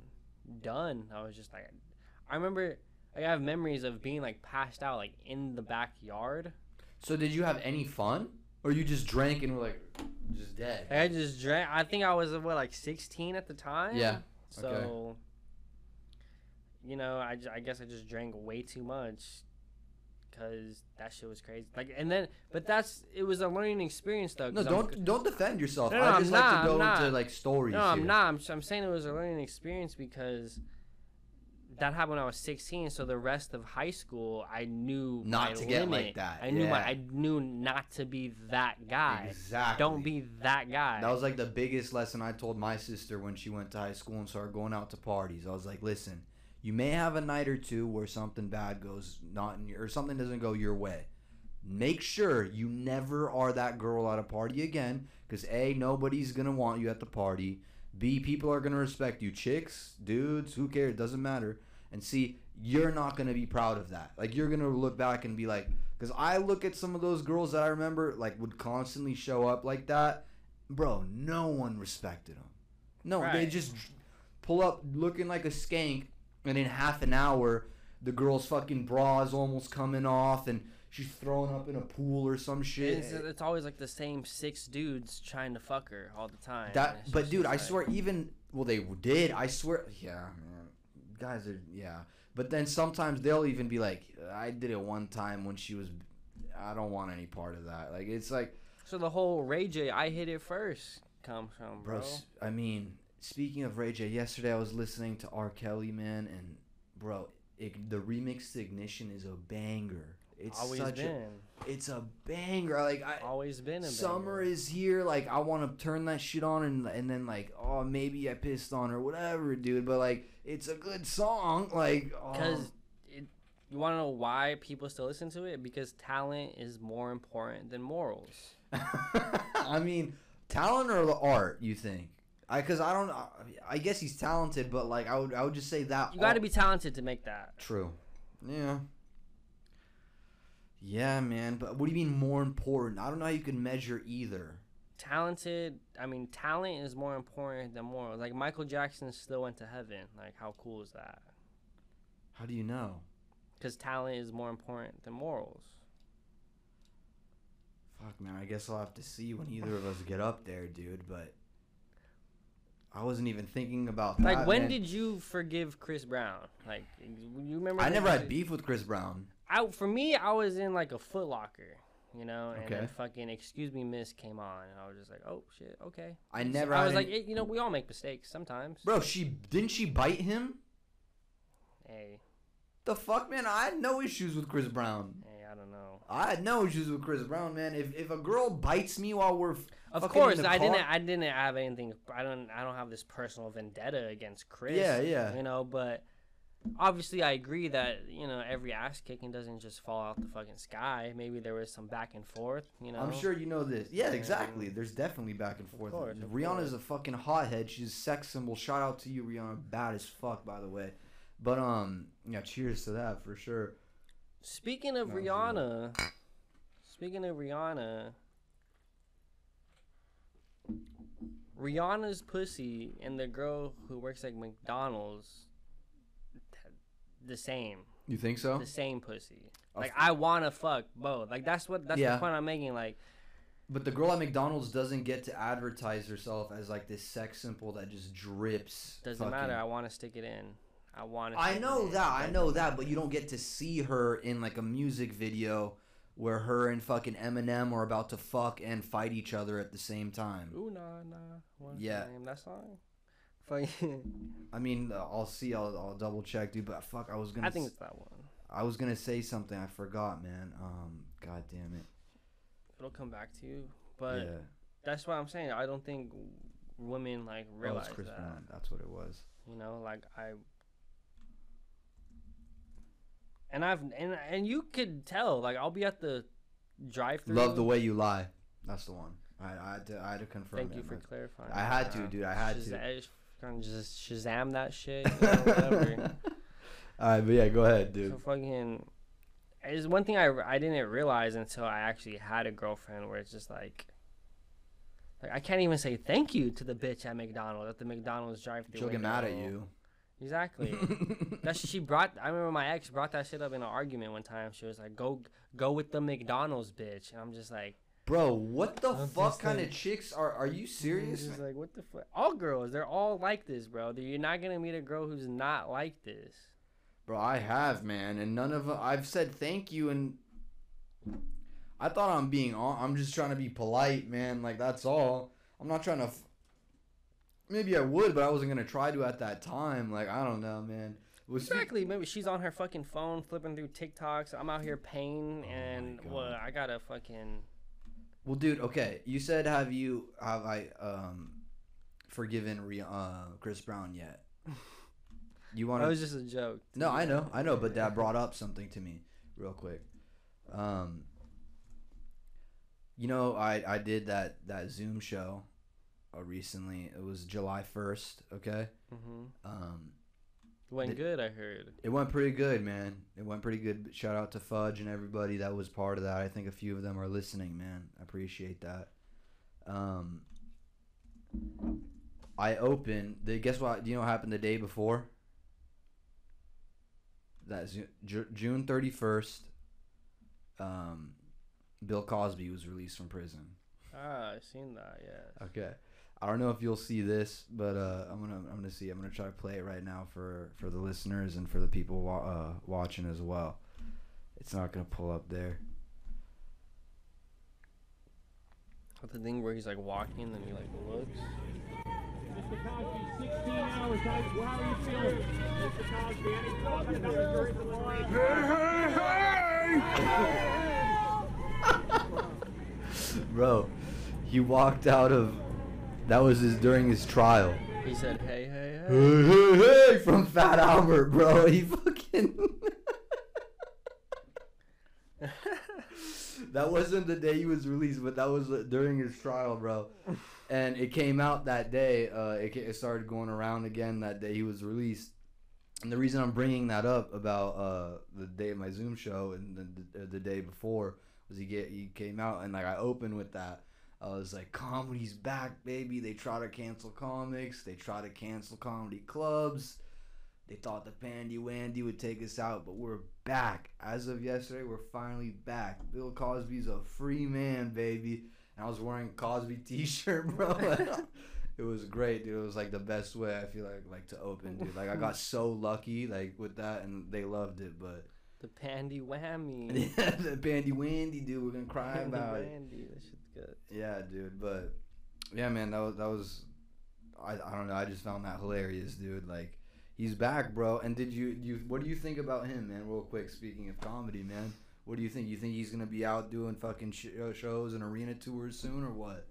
done. I was just like, I remember like, I have memories of being like passed out like in the backyard. So did you have any fun, or you just drank and were like, just dead? I just drank. I think I was what like 16 at the time. Yeah. So. You know, I, I guess I just drank way too much, cause that shit was crazy. Like, and then, but that's it was a learning experience though. No, 'cause I'm- don't don't defend yourself. No, no, I I'm like not, to go I'm into not. like stories. No, I'm not. I'm, I'm saying it was a learning experience because that happened when I was 16. So the rest of high school, I knew Not my to get like limit. that, I knew my. I knew not to be that guy. Exactly. Don't be that guy. That was like the biggest lesson I told my sister when she went to high school and started going out to parties. I was like, listen, you may have a night or two where something bad goes not in your or something doesn't go your way. Make sure you never are that girl at a party again, because a nobody's gonna want you at the party. B people are gonna respect you. Chicks, dudes, who cares? Doesn't matter. And C you're not gonna be proud of that. Like you're gonna look back and be like, because I look at some of those girls that I remember like would constantly show up like that bro, no one respected them. No, they just pull up looking like a skank, and in half an hour, the girl's fucking bra is almost coming off, and she's thrown up in a pool or some shit. It's, it's always like the same six dudes trying to fuck her all the time. that, but dude, I like- swear, even well, they did. I swear, yeah, man, guys are yeah. But then sometimes they'll even be like, I did it one time when she was. I don't want any part of that. Like it's like. So the whole Ray J, I hit it first, comes from Bro, bro. I mean, speaking of Ray J, yesterday I was listening to R. Kelly, man, and bro, it, the remix to Ignition is a banger. It's always such been, a, it's a banger. Like I, always been a summer banger. is here. Like I want to turn that shit on, and and then like, oh, maybe I pissed on or whatever, dude. But like, it's a good song. Like, oh, because it. You want to know why people still listen to it? Because talent is more important than morals. [laughs] I mean, Talent or the art? You think? I because I don't. I guess he's talented, but like I would I would just say that You got to be talented to make that. True. Yeah. Yeah, man. But what do you mean more important? I don't know how you can measure either. Talented. I mean, talent is more important than morals. Like Michael Jackson still went to heaven. Like how cool is that? How do you know? Because talent is more important than morals. Fuck, man. I guess I'll have to see when either of us get up there, dude. But I wasn't even thinking about that. Like when man. did you forgive Chris Brown? Like you remember? I never had beef with Chris Brown. I for me, I was in like a Foot Locker, you know, and Okay. then fucking "Excuse Me, Miss" came on, and I was just like, "Oh shit, okay." I never. I was like, any- you know, we all make mistakes sometimes. bro, she didn't she bite him? Hey, The fuck, man. I had no issues with Chris Brown. hey, I don't know. I had no issues with Chris Brown, man. If if a girl bites me while we're f- Of course, in the I car- didn't. I didn't have anything. I don't. I don't have this personal vendetta against Chris. Yeah, yeah. You know, but obviously, I agree that you know every ass kicking doesn't just fall out the fucking sky. Maybe there was some back and forth. You know, I'm sure you know this. Yeah, exactly. There's definitely back and forth. Of course, of Rihanna's course. a fucking hothead. She's a sex symbol. Shout out to you, Rihanna. Bad as fuck, by the way. But um, yeah, cheers to that for sure. Speaking of No, Rihanna, speaking of Rihanna, Rihanna's pussy and the girl who works at McDonald's, the same, You think so? the same pussy. Like I wanna fuck both. Like that's what that's Yeah. the point I'm making. Like But the girl at McDonald's doesn't get to advertise herself as like this sex symbol that just drips. doesn't fucking- matter. I want to stick it in. I want to. I know that. I know that. But you don't get to see her in like a music video where her and fucking Eminem are about to fuck and fight each other at the same time. Ooh nah nah. What's Yeah. name that song? Fucking. [laughs] I mean, uh, I'll see. I'll, I'll double check, dude. But fuck, I was gonna. I think s- it's that one. I was gonna say something. I forgot, man. Um, god damn it. It'll come back to you. But yeah. that's what I'm saying. I don't think women like Oh, realize it's Chris that. Brown. That's what it was. You know, like I. And I've and and you could tell. Like I'll be at the drive-through. Love the way you lie. That's the one. I, I had to. I had to confirm. Thank it, you for man. clarifying. I had to, dude. I had to. Kind of just Shazam that shit. You know, whatever. [laughs] All right, but yeah, go ahead, so dude. fucking. It's one thing I, I didn't realize until I actually had a girlfriend where it's just like. Like I can't even say thank you to the bitch at McDonald's at the McDonald's drive-through. She'll get mad at you. Exactly. [laughs] That's she brought. I remember my ex brought that shit up in an argument one time. She was like, "Go, go with the McDonald's bitch," and I'm just like, Bro, what the I'm fuck kind like- of chicks are? Are you serious? just like, what the fuck? All girls, they're all like this, bro. You're not gonna meet a girl who's not like this. Bro, I have, man, and none of them. I've said thank you, and I thought I'm being. on- I'm just trying to be polite, man. Like that's all. I'm not trying to. Maybe I would, but I wasn't gonna try to at that time. Like I don't know, man. Was Exactly. Maybe she's on her fucking phone flipping through TikToks. I'm out here paying, oh and Oh God. well, I gotta fucking. Well, dude, okay. You said have you have I um forgiven Rih- uh Chris Brown yet? You want That was just a joke. No, I know, I know, but that brought up something to me real quick. Um, you know, I I did that that Zoom show uh, recently. It was July first. Okay. hmm Um, Went Did- good, I heard. it went pretty good, man. It went pretty good. Shout out to Fudge and everybody that was part of that. I think a few of them are listening, man. I appreciate that. Um, I opened. The guess what? Do you know what happened the day before? That June thirty first. Um, Bill Cosby was released from prison. Ah, I seen that. Yeah. Okay. I don't know if you'll see this, but uh, I'm gonna I'm gonna see. I'm gonna try to play it right now for for the listeners and for the people wa- uh, watching as well. It's not gonna pull up there. The thing where he's like walking and then he like looks. Mr. Cosby, 16 hours. How, how are you feeling? Mr. Cosby, any thoughts about the jury deliberating? Bro, he walked out of. That was his during his trial. He said, "Hey, hey, hey." Hey, hey, hey, from Fat Albert, that [laughs] [laughs] that wasn't the day he was released, but that was uh, during his trial, bro. And it came out that day. Uh, it, it started going around again that day he was released. And the reason I'm bringing that up about uh, the day of my Zoom show and the, the, the day before was he get he came out and like I opened with that. I was like, comedy's back, baby. They try to cancel comics. They try to cancel comedy clubs. They thought the Pandy Wandy would take us out, but we're back. As of yesterday, we're finally back. Bill Cosby's a free man, baby. And I was wearing a Cosby t-shirt, [laughs] bro. it was great, dude. It was like the best way I feel like like to open, dude. Like I got [laughs] so lucky like with that and they loved it, but The pandy whammy. [laughs] the Pandy Wandy, dude, we're gonna cry Pandy about it. Wandy, That shit's good. Yeah, dude. But yeah, man, that was that was. I, I don't know. I just found that hilarious, dude. Like he's back, bro. And did you you what do you think about him, man? Real quick, speaking of comedy, man. What do you think? You think he's gonna be out doing fucking sh- uh, shows and arena tours soon, or what?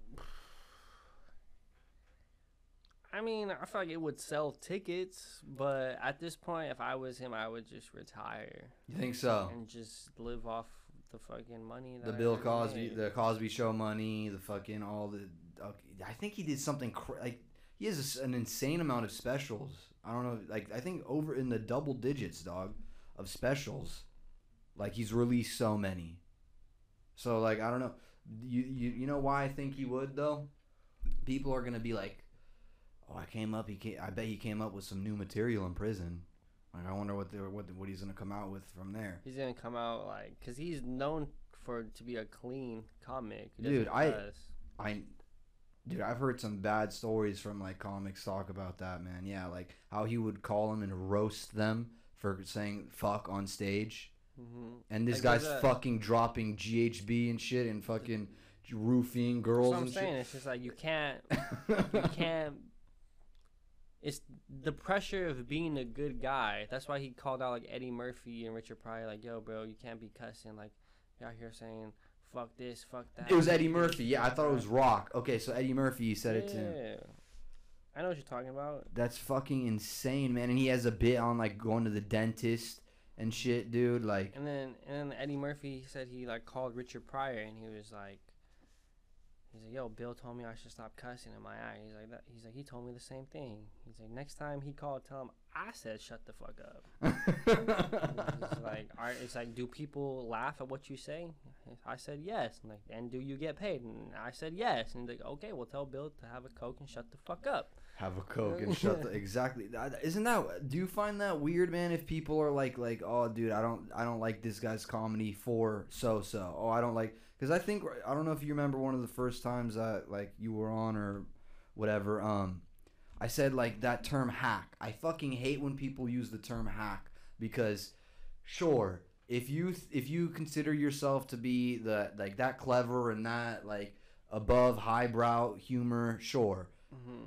I mean, I feel like it would sell tickets, but at this point, if I was him, I would just retire You think so? and just live off the fucking money. That The Bill Cosby, made. the Cosby Show money, the fucking all the. I think he did something cra- like he has an insane amount of specials. I don't know, like I think over in the double digits, dog, of specials. Like he's released so many. So like I don't know, you you you know why I think he would though. People are gonna be like, oh, I came up. He came, I bet he came up with some new material in prison. Like I wonder what they what what he's gonna come out with from there. He's gonna come out like, cause he's known for to be a clean comic. Dude, I- cuss. I, dude, I've heard some bad stories from like comics talk about that, man. Yeah, like how he would call them and roast them for saying fuck on stage, Mhm. and this guy's fucking dropping GHB and shit and fucking roofing That's girls what I'm and saying. shit. It's just like you can't, [laughs] you can't. It's the pressure of being a good guy. That's why he called out like Eddie Murphy and Richard Pryor, like, "Yo, bro, you can't be cussing. Like, you're out here saying fuck this, fuck that." It was Eddie Murphy. Yeah, I thought it was Rock. Okay, so Eddie Murphy said it to him. I know what you're talking about. That's fucking insane, man. And he has a bit on like going to the dentist and shit, dude. Like, And then and then Eddie Murphy said he like called Richard Pryor and he was like He's like, yo, Bill told me I should stop cussing in my eye. He's like that. He's like, he told me the same thing. He's like, next time he called, tell him I said shut the fuck up. [laughs] It's like, it's like, do people laugh at what you say? I said yes. And like, and do you get paid? And I said yes. And he's like, okay, well, tell Bill to have a coke and shut the fuck up. have a coke and shut the [laughs] exactly Isn't that do you find that weird man if people are like like oh dude i don't i don't like this guy's comedy for so so oh i don't like because i think i don't know if you remember one of the first times that like you were on or whatever um i said like that term hack. I fucking hate when people use the term hack because sure if you if you consider yourself to be the like that clever and that like above highbrow humor sure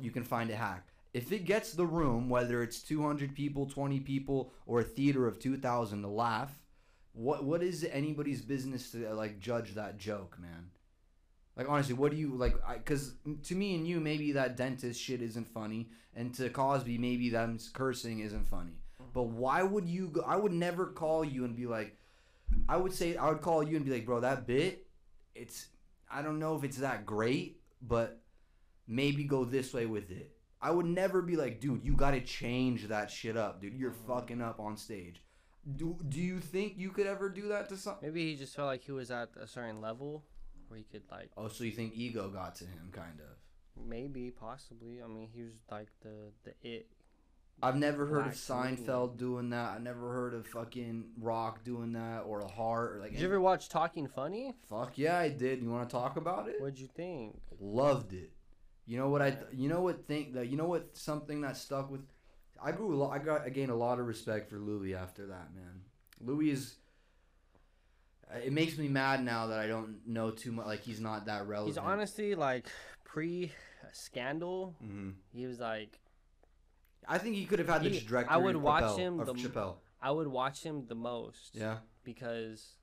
you can find a hack. If it gets the room whether it's 200 people 20 people or a theater of 2000 to laugh what what is anybody's business to like judge that joke man? Like honestly what do you like because to me and you maybe that dentist shit isn't funny and to cosby maybe them cursing isn't funny. Mm-hmm. But why would you go i would never call you and be like i would say i would call you and be like bro that bit it's i don't know if it's that great but maybe go this way with it. I would never be like dude you gotta change that shit up dude. You're mm-hmm. fucking up on stage do, do you think you could ever do that to some Maybe he just felt like he was at a certain level where he could like oh so you think ego got to him kind of maybe possibly. I mean, he was like the the it. I've never heard of Black comedian. Seinfeld doing that. I never heard of fucking Rock doing that or a Hart or like. Did you ever watch Talking Funny? Fuck yeah, I did. You want to talk about it? What'd you think? Loved it. You know what I? You know what think that? You know what something that stuck with. I grew a lot. I got. I gained a lot of respect for Louis after that, man. Louis is. uh, It makes me mad now that I don't know too much. Like he's not that relevant. He's honestly like pre scandal. hmm He was like I think he could have had the He- trajectory. I would of watch Chappelle- him the- Chappelle. I would watch him the most. Yeah. because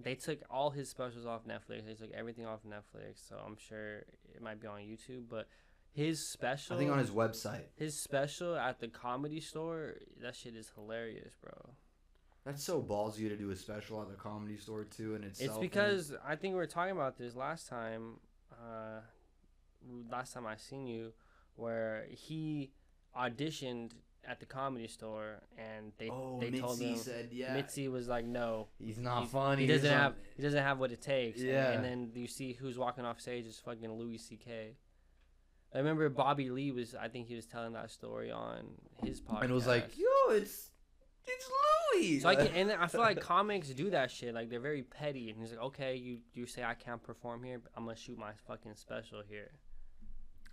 they took all his specials off Netflix. They took everything off Netflix, so I'm sure it might be on YouTube. But his special, I think on his website. his special at the comedy store, that shit is hilarious, bro. That's so ballsy to do a special at the comedy store too, and it's It's because I think we were talking about this last time. Uh, last time I seen you, where he auditioned at the comedy store, and they oh, they Mitzi told him said yeah, Mitzi was like, no, he's not funny. He doesn't He's have not- he doesn't have what it takes. And- Yeah. And, then you see who's walking off stage is fucking Louis C.K. I remember Bobby Lee was I think he was telling that story on his podcast. and it was like, yo, it's it's Louis. So I can, and I feel like [laughs] comics do that shit. Like they're very petty, and he's like, "Okay, you you say I can't perform here, but I'm gonna shoot my fucking special here."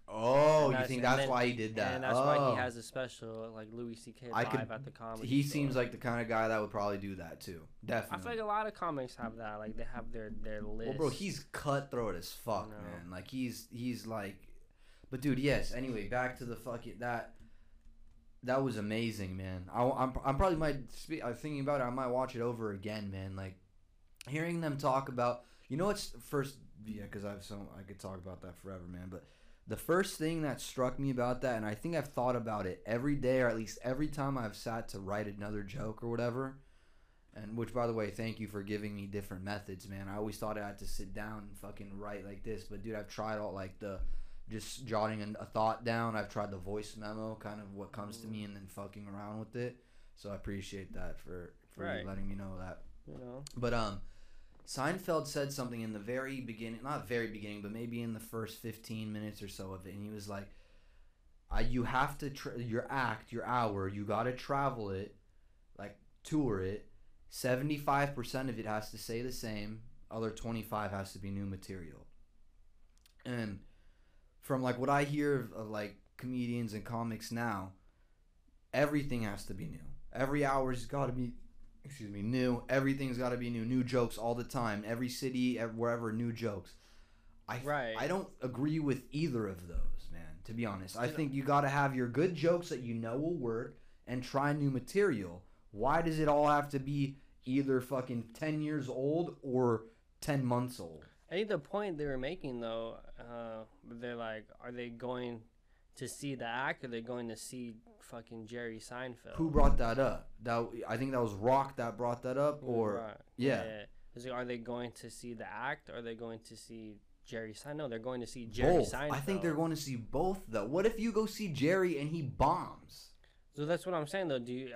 oh, you think that's then- why he did that? And that's oh. why he has oh. a special like Louis C.K. I live could- at the comedy. He store. seems like the kind of guy that would probably do that too. Definitely. I feel like a lot of comics have that. Like they have their their list. Well, bro, he's cutthroat as fuck, man. Like he's he's like, but dude, yes. Anyway, back to the fucking that. That was amazing, man. I, I'm I'm probably might speak. I'm thinking about it. I might watch it over again, man. Like hearing them talk about, you know, what's first, yeah, because I've so I could talk about that forever, man. But the first thing that struck me about that, and I think I've thought about it every day, or at least every time I've sat to write another joke or whatever. And which, by the way, thank you for giving me different methods, man. I always thought I had to sit down and fucking write like this, but dude, I've tried all like the just jotting a thought down. I've tried the voice memo, kind of what comes to me, and then fucking around with it. So I appreciate that for for Right. letting me know that. you know. But um, Seinfeld said something in the very beginning, not very beginning, but maybe in the first fifteen minutes or so of it, and he was like, "I you have to tra- your act, your hour, you got to travel it, like tour it. Seventy five percent of it has to stay the same. Other twenty five has to be new material." And from like what I hear of, of like comedians and comics now, everything has to be new. Every hour's got to be excuse me, new. Everything's got to be new. New jokes all the time. Every city, ev- wherever, new jokes. I Right. I don't agree with either of those, man. To be honest, I think you got to have your good jokes that you know will work and try new material. Why does it all have to be either fucking ten years old or ten months old? I think the point they were making though, uh, they're like, are they going to see the act or are they going to see fucking Jerry Seinfeld? Who brought that up? That I think that was Rock that brought that up, or yeah. Is it- are they going to see the act or are they going to see Jerry Seinfeld? No, they're going to see Jerry both. Seinfeld. I think they're going to see both though. What if you go see Jerry and he bombs? So that's what I'm saying though. Do you?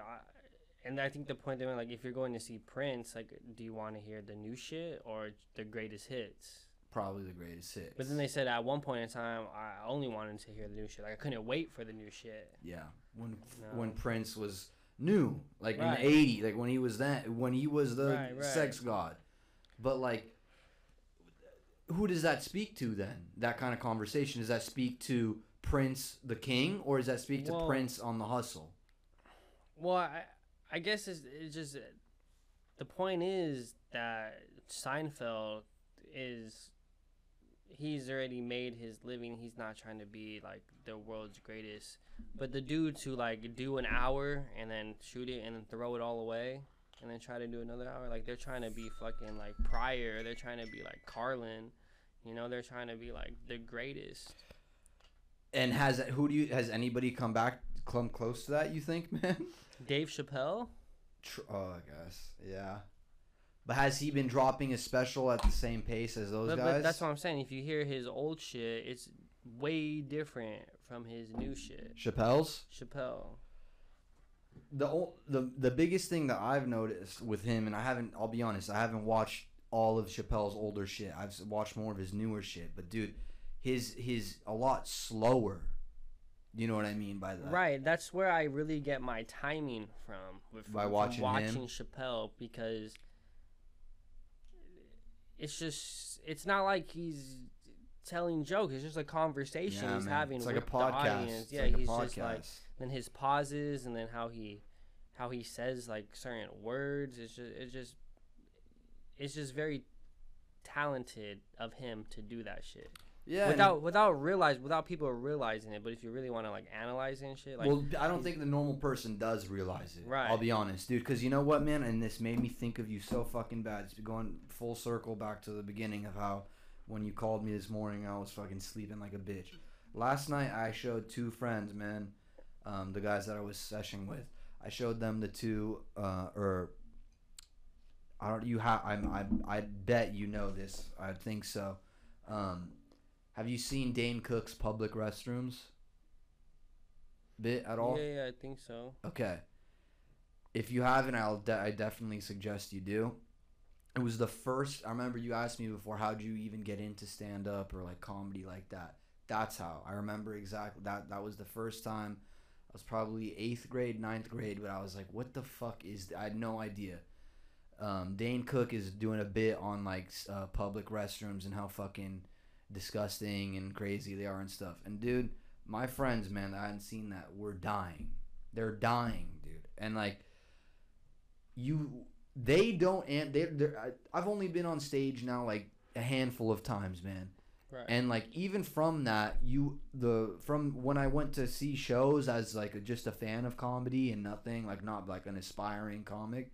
And I think the point they were like, if you're going to see Prince, like, do you want to hear the new shit or the greatest hits? Probably the greatest hits. But then they said at one point in time, I only wanted to hear the new shit. Like I couldn't wait for the new shit. Yeah, when No. when Prince was new, like Right. in the '80s, like when he was that, when he was the Right, right. sex god. But like, who does that speak to then? That kind of conversation does that speak to Prince the King, or does that speak to Prince on the hustle? Well, I, I guess it's, it's just the point is that Seinfeld is he's already made his living. He's not trying to be like the world's greatest. But the dudes who like do an hour and then shoot it and then throw it all away and then try to do another hour, like they're trying to be fucking like Pryor. They're trying to be like Carlin. You know, they're trying to be like the greatest. And has who do you has anybody come back come close to that? You think, man? [laughs] Dave Chappelle. Tr- oh, I guess yeah. But has he been dropping his special at the same pace as those But, guys? but that's what I'm saying. If you hear his old shit, it's way different from his new shit. Chappelle's. Chappelle. the ol- the the biggest thing that I've noticed with him, and I haven't. I'll be honest, I haven't watched all of Chappelle's older shit. I've watched more of his newer shit. But dude, his his a lot slower. You know what I mean by that? Right. That's where I really get my timing from. With, By from watching watching him? Chappelle because it's just it's not like he's telling jokes. It's just a conversation Yeah, he's man. having It's like with a podcast. the audience. It's yeah, like a he's just like then his pauses and then how he how he says like certain words. It's just it's just it's just very talented of him to do that shit Yeah. and- without without realize without people realizing it. But if you really want to like analyze and shit, like well, I don't think the normal person does realize it. Right. I'll be honest, dude. Because you know what, man, and this made me think of you so fucking bad. It's going full circle back to the beginning of how when you called me this morning, I was fucking sleeping like a bitch. Last night, I showed two friends, man, um, the guys that I was seshing with. I showed them the two, uh, or I don't. You have. I'm. I. I bet you know this. I think so. Um, have you seen Dane Cook's public restrooms? Bit at all? Yeah, yeah, I think so. Okay. If you haven't, I'll. De- I definitely suggest you do. It was the first. I remember you asked me before. How'd you even get into stand up or like comedy like that? That's how I remember exactly. That that was the first time. I was probably eighth grade, ninth grade, but I was like, "What the fuck is?" Th-? I had no idea. Um, Dane Cook is doing a bit on like uh, public restrooms and how fucking disgusting and crazy they are and stuff. And dude, my friends, man, that I hadn't seen that were dying. They're dying, dude. And like, you, they don't. And they, they're. I've only been on stage now like a handful of times, man. Right. And like even from that, you the from when I went to see shows as like a, just a fan of comedy and nothing like not like an aspiring comic,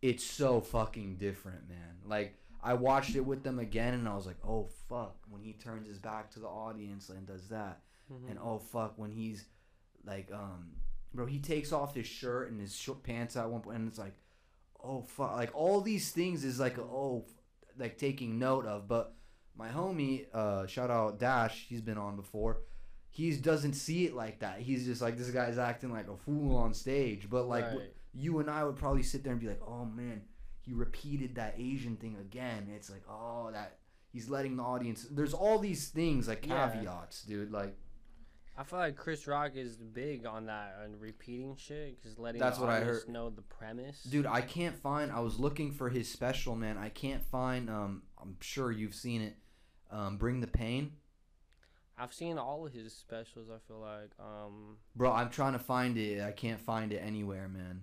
it's so fucking different, man. Like I watched it with them again and I was like, oh fuck, when he turns his back to the audience and does that, and oh fuck when he's like um bro he takes off his shirt and his short pants at one point and it's like oh fuck like all these things is like oh like taking note of. But my homie uh shout out dash he's been on before. He doesn't see it like that. He's just like this guy's acting like a fool on stage. But like w- Right. you and i would probably sit there and be like oh man he repeated that asian thing again it's like oh that he's letting the audience there's all these things like Yeah. caveats dude like I feel like Chris Rock is big on that and repeating shit, because letting That's the what I heard. know the premise. Dude, I can't find. I was looking for his special, man. I can't find. Um, I'm sure you've seen it. Um, Bring the Pain, I've seen all of his specials. I feel like um, bro. I'm trying to find it. I can't find it anywhere, man.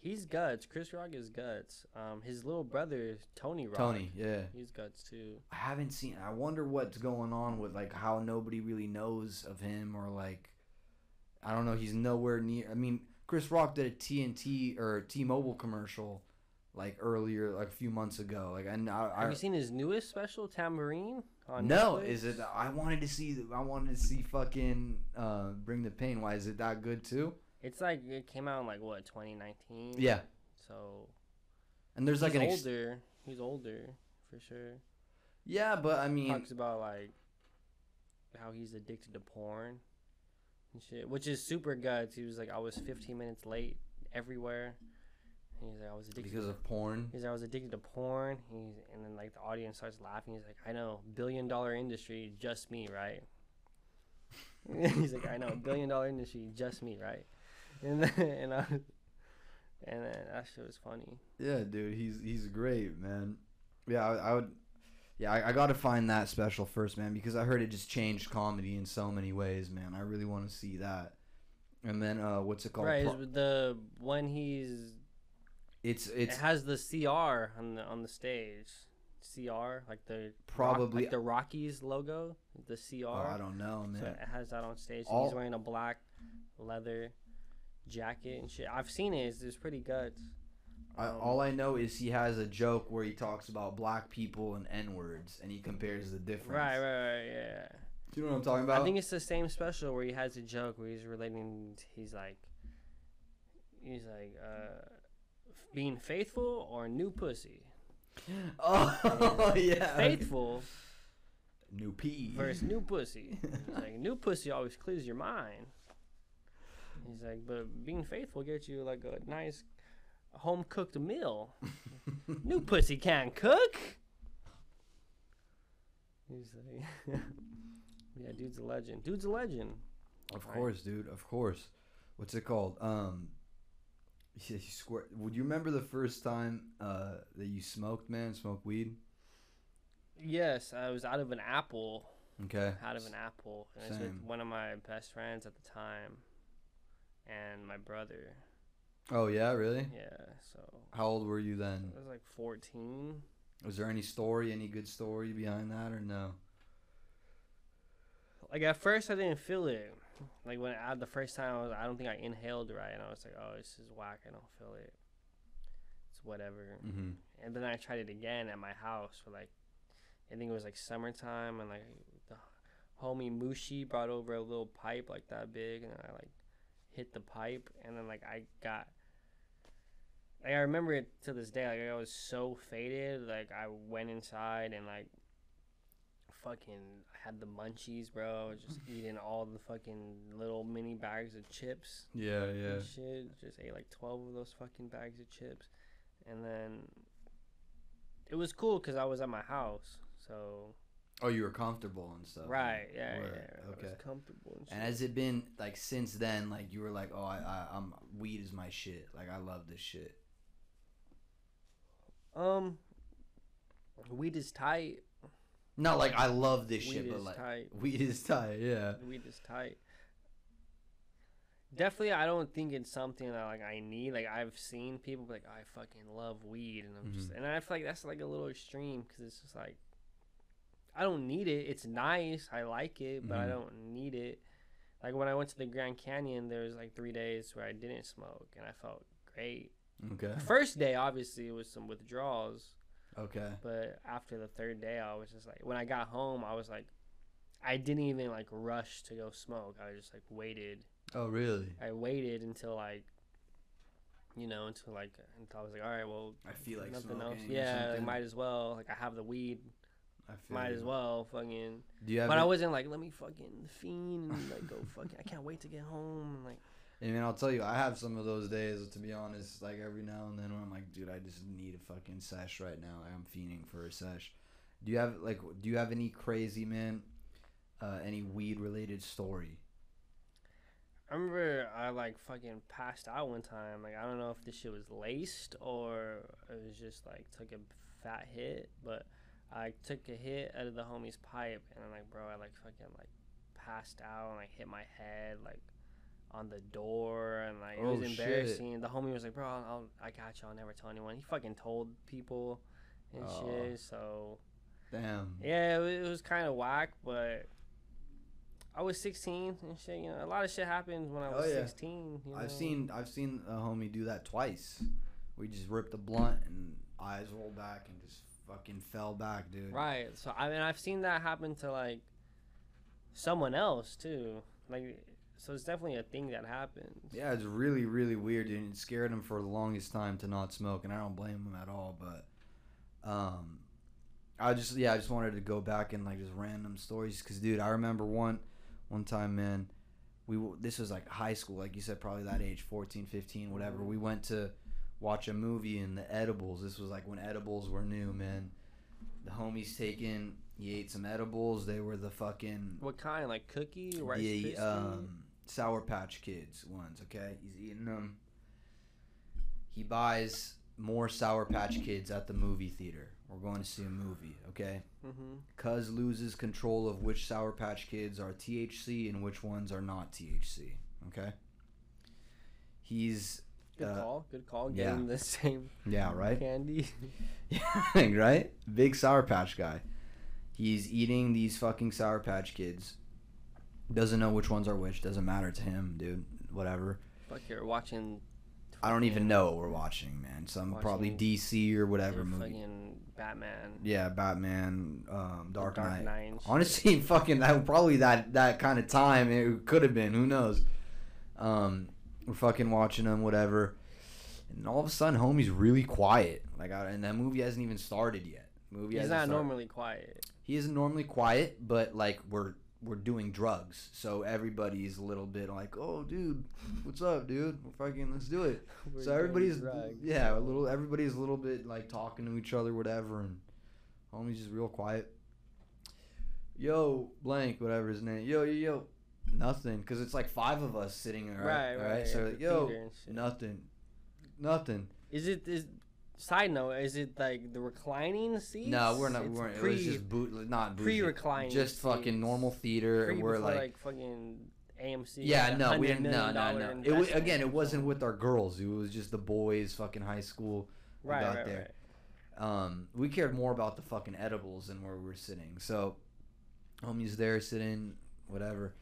He's guts. Chris Rock is guts. Um, his little brother Tony Rock. Tony, yeah. he's guts too. I haven't seen. I wonder what's going on with like how nobody really knows of him or like, I don't know. He's nowhere near. I mean, Chris Rock did a TNT or T-Mobile commercial, like earlier, like a few months ago. Like, and I, I Have you seen his newest special, Tamborine? On No, Netflix? is it? I wanted to see. I wanted to see fucking uh, Bring the Pain. Why is it that good too? It's like it came out in like what 2019. Yeah, So and there's like an ex- older. he's older for sure. yeah, but I mean, Talks about like how he's addicted to porn and shit, which is super guts. He was like, I was 15 minutes late everywhere. And he's like, I was addicted because to of porn. He's like, I was addicted to porn. He's, and then like the audience starts laughing. He's like, I know, billion dollar industry, just me, right? [laughs] He's like, I know, billion dollar industry, just me, right? [laughs] And then and I, and then that shit was funny. Yeah, dude, he's he's great, man. Yeah, I, I would. Yeah, I, I got to find that special first, man, because I heard it just changed comedy in so many ways, man. I really want to see that. And then, uh, what's it called? right, Pro- the when he's it's it it's has the CR on the on the stage. CR like the rock- Probably- like the Rockies logo, the CR. oh, I don't know, So man. it has that on stage. All- He's wearing a black leather jacket and shit. I've seen it. It's, it's pretty good. I, Um, all I know is he has a joke where he talks about black people and N words, and he compares the difference. Right, right, right, yeah. Do you know what I'm talking about? I think it's the same special where he has a joke where he's relating. He's like, he's like, uh, f- being faithful or new pussy. [laughs] oh [laughs] yeah, Faithful new P versus new pussy. [laughs] Like, new pussy always clears your mind. He's like, but being faithful gets you like a nice home cooked meal. [laughs] new pussy can't cook. He's like, [laughs] yeah, dude's a legend. Dude's a legend. Of Right. course, dude. Of course. What's it called? Um, yeah, you swear. Would you remember the first time uh that you smoked, man? Smoked weed? Yes, I was out of an apple. Okay. Out of an apple, and it's with Same. one of my best friends at the time, and my brother. Oh yeah, really? Yeah, so How old were you then? I was like 14. Was there any story, any good story behind that, or no? Like at first, I didn't feel it. Like when I the first time, I was I don't think I inhaled right, and I was like, oh, this is whack. I don't feel it. It's whatever. Mm-hmm. And then I tried it again at my house for like, I think it was like summertime, and like the homie Mushi brought over a little pipe like that big, and I like hit the pipe, and then like I got like, I remember it to this day. Like I was so faded. Like I went inside and like fucking had the munchies, bro. Just [laughs] eating all the fucking little mini bags of chips Yeah, and shit. Just ate like twelve of those fucking bags of chips, and then it was cool because I was at my house. So Oh, you were comfortable and stuff. right, yeah, Word, yeah. I Okay. was comfortable and. And has it been like since then? Like you were like, oh, I, I, I'm weed is my shit. Like I love this shit. um, weed is tight. Not like I love this Weed shit, but is like tight. [laughs] weed is tight. Yeah. Weed is tight. Definitely, I don't think it's something that like I need. Like I've seen people be like, I fucking love weed, and I'm just, Mhm. and I feel like that's like a little extreme because it's just like, I don't need it. It's nice, I like it, but I Mhm. don't need it. Like when I went to the Grand Canyon, there was like three days where I didn't smoke, and I felt great. Okay. First day, obviously, it was some withdrawals, Okay. but after the third day, I was just like, when I got home, I was like, I didn't even like rush to go smoke. I just like waited. Oh really? I waited until like, you know, until like until I was like, all right, well, I feel like nothing else. Yeah, like, might as well. Like I have the weed, I might as well. Fucking. Do you have? But I wasn't like, let me fucking fiend and like go [laughs] fucking. I can't wait to get home. And, like, I mean, I'll tell you, I have some of those days. To be honest, like every now and then, when I'm like, dude, I just need a fucking sesh right now. Like, I'm fiending for a sesh. Do you have like? Do you have any crazy man? Uh, any weed related story? I remember I like fucking passed out one time. Like I don't know if this shit was laced or it was just like took a fat hit, but I took a hit out of the homie's pipe and I'm like, bro, I like fucking like passed out and like hit my head like on the door and like it Oh, was shit. embarrassing. The homie was like, bro, I'll, I'll, I got you. I'll never tell anyone. He fucking told people and Oh. shit. So Damn. yeah, it was, it was kind of whack, but. I was 16 and shit. You know, a lot of shit happened when I was Oh, yeah. 16. You know? I've seen I've seen a homie do that twice. We just ripped a blunt and eyes rolled back and just fucking fell back, dude. Right. So I mean, I've seen that happen to like someone else too. Like, so it's definitely a thing that happens. Yeah, it's really really weird, dude. and It scared him for the longest time to not smoke, and I don't blame him at all. But, um, I just yeah, I just wanted to go back and like just random stories, cause dude, I remember one one time, man. We this was like high school, like you said, probably that age, 14, 15, whatever. We went to watch a movie in the edibles. This was like when edibles were new, man. The homies taking, he ate some edibles. They were the fucking What kind? Like cookie, rice the um, Sour Patch Kids ones. Okay, he's eating them. He buys more Sour Patch Kids at the movie theater. We're going to see a movie. Okay, Mhm. Cuz loses control of which Sour Patch Kids are THC and which ones are not THC. Okay, he's Good uh, call. Good call. yeah. Getting the [laughs] same yeah right candy. Yeah, [laughs] right? Big Sour Patch guy. He's eating these fucking Sour Patch Kids. Doesn't know which ones are which. Doesn't matter to him, dude. Whatever. Fuck, you're watching. I don't even know what we're watching, man. Some probably DC or whatever movie. Fucking Batman. Yeah, Batman, um, Dark, Dark Knight. Knight. Honestly, [laughs] fucking that probably that that kind of time it could have been. Who knows? Um, we're fucking watching them, whatever. And all of a sudden, homie's really quiet. Like, I, and that movie hasn't even started yet. Movie He's not started. normally quiet. He isn't normally quiet, but like we're we're doing drugs, so everybody's a little bit like, "Oh, dude, what's up, dude? We're fucking let's do it." [laughs] So everybody's drugs. yeah, a little. Everybody's a little bit like talking to each other, whatever, and homie's just real quiet. Yo, blank, whatever his name. Yo, yo, yo, nothing, because it's like five of us sitting there, right? Right, right, So like, yo, theater and shit. nothing, nothing. Is it is? Side note: Is it like the reclining seats? No, we're not. We weren't. it pre, was just boot, not bougie, pre-reclining just fucking seats. normal theater, pre and we're like, like, fucking AMC. Yeah, no, we didn't. No, no, no. It was again. It wasn't with our girls. It was just the boys, fucking high school. we right, got right, there. right. Um, we cared more about the fucking edibles than where we were sitting. So, homie's there sitting, whatever.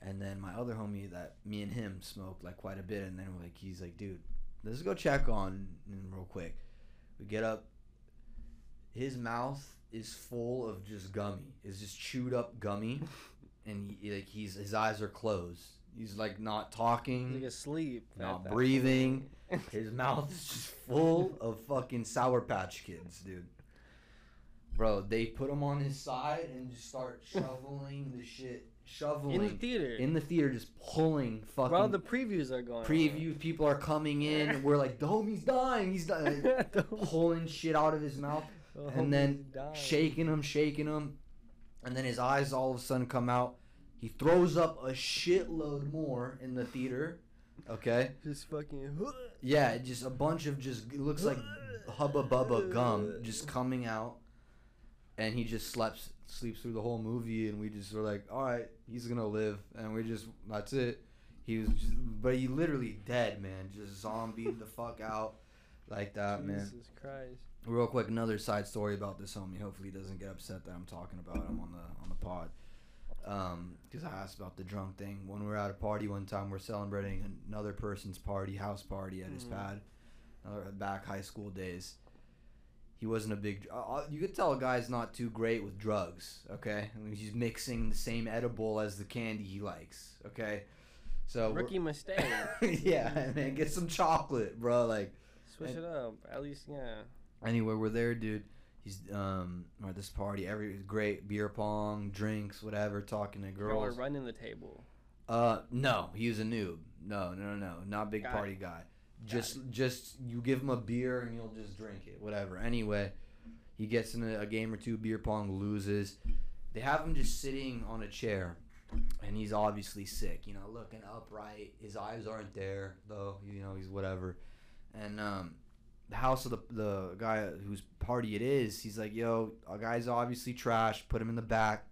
And then my other homie that me and him smoked like quite a bit, and then like he's like, dude, let's go check on him real quick. We get up. His mouth is full of just gummy. It's just chewed up gummy, [laughs] and he like he's his eyes are closed. He's like not talking, He's like asleep. not breathing. [laughs] His mouth is just full of fucking Sour Patch Kids, dude. Bro, they put him on his side and just start shoveling the shit, shoveling in the theater. in the theater, just pulling fucking While the previews are going. on. preview. People are coming in. We're like, the homie's dying. He's dying. [laughs] Pulling shit out of his mouth the and then shaking him, shaking him, and then his eyes all of a sudden come out. He throws up a shitload more in the theater. Okay. Just fucking. Yeah, just a bunch of just it looks like [laughs] hubba bubba gum just coming out, and he just sleeps sleeps through the whole movie, and we just were like, all right, he's gonna live, and we just that's it. He was, just, but he literally dead, man, just zombied the fuck out like that, man. Jesus Christ. Real quick, another side story about this homie. Hopefully, he doesn't get upset that I'm talking about him on the on the pod. Um, because I asked about the drunk thing. When we were at a party one time, we're celebrating another person's party, house party at his Mhm. pad. Another back high school days. He wasn't a big. Uh, uh, you could tell a guy's not too great with drugs. Okay, I mean, he's mixing the same edible as the candy he likes. Okay, so Rookie mistake. [laughs] yeah, man, get some chocolate, bro. Like. Switch And- it up. At least, yeah. Anyway, we're there, dude. He's um at this party. Every great beer pong, drinks, whatever. Talking to Girl, we're girls. running the table. Uh, no, he was a noob. No, no, no, no, not big Got party it. guy. Just, just you give him a beer and he'll just drink it, whatever. Anyway, he gets in a, a game or two beer pong, loses. They have him just sitting on a chair, and he's obviously sick. You know, looking upright. His eyes aren't there though. You know, he's whatever. And um, the house of the the guy whose party it is, he's like, "Yo, a guy's obviously trash. Put him in the back."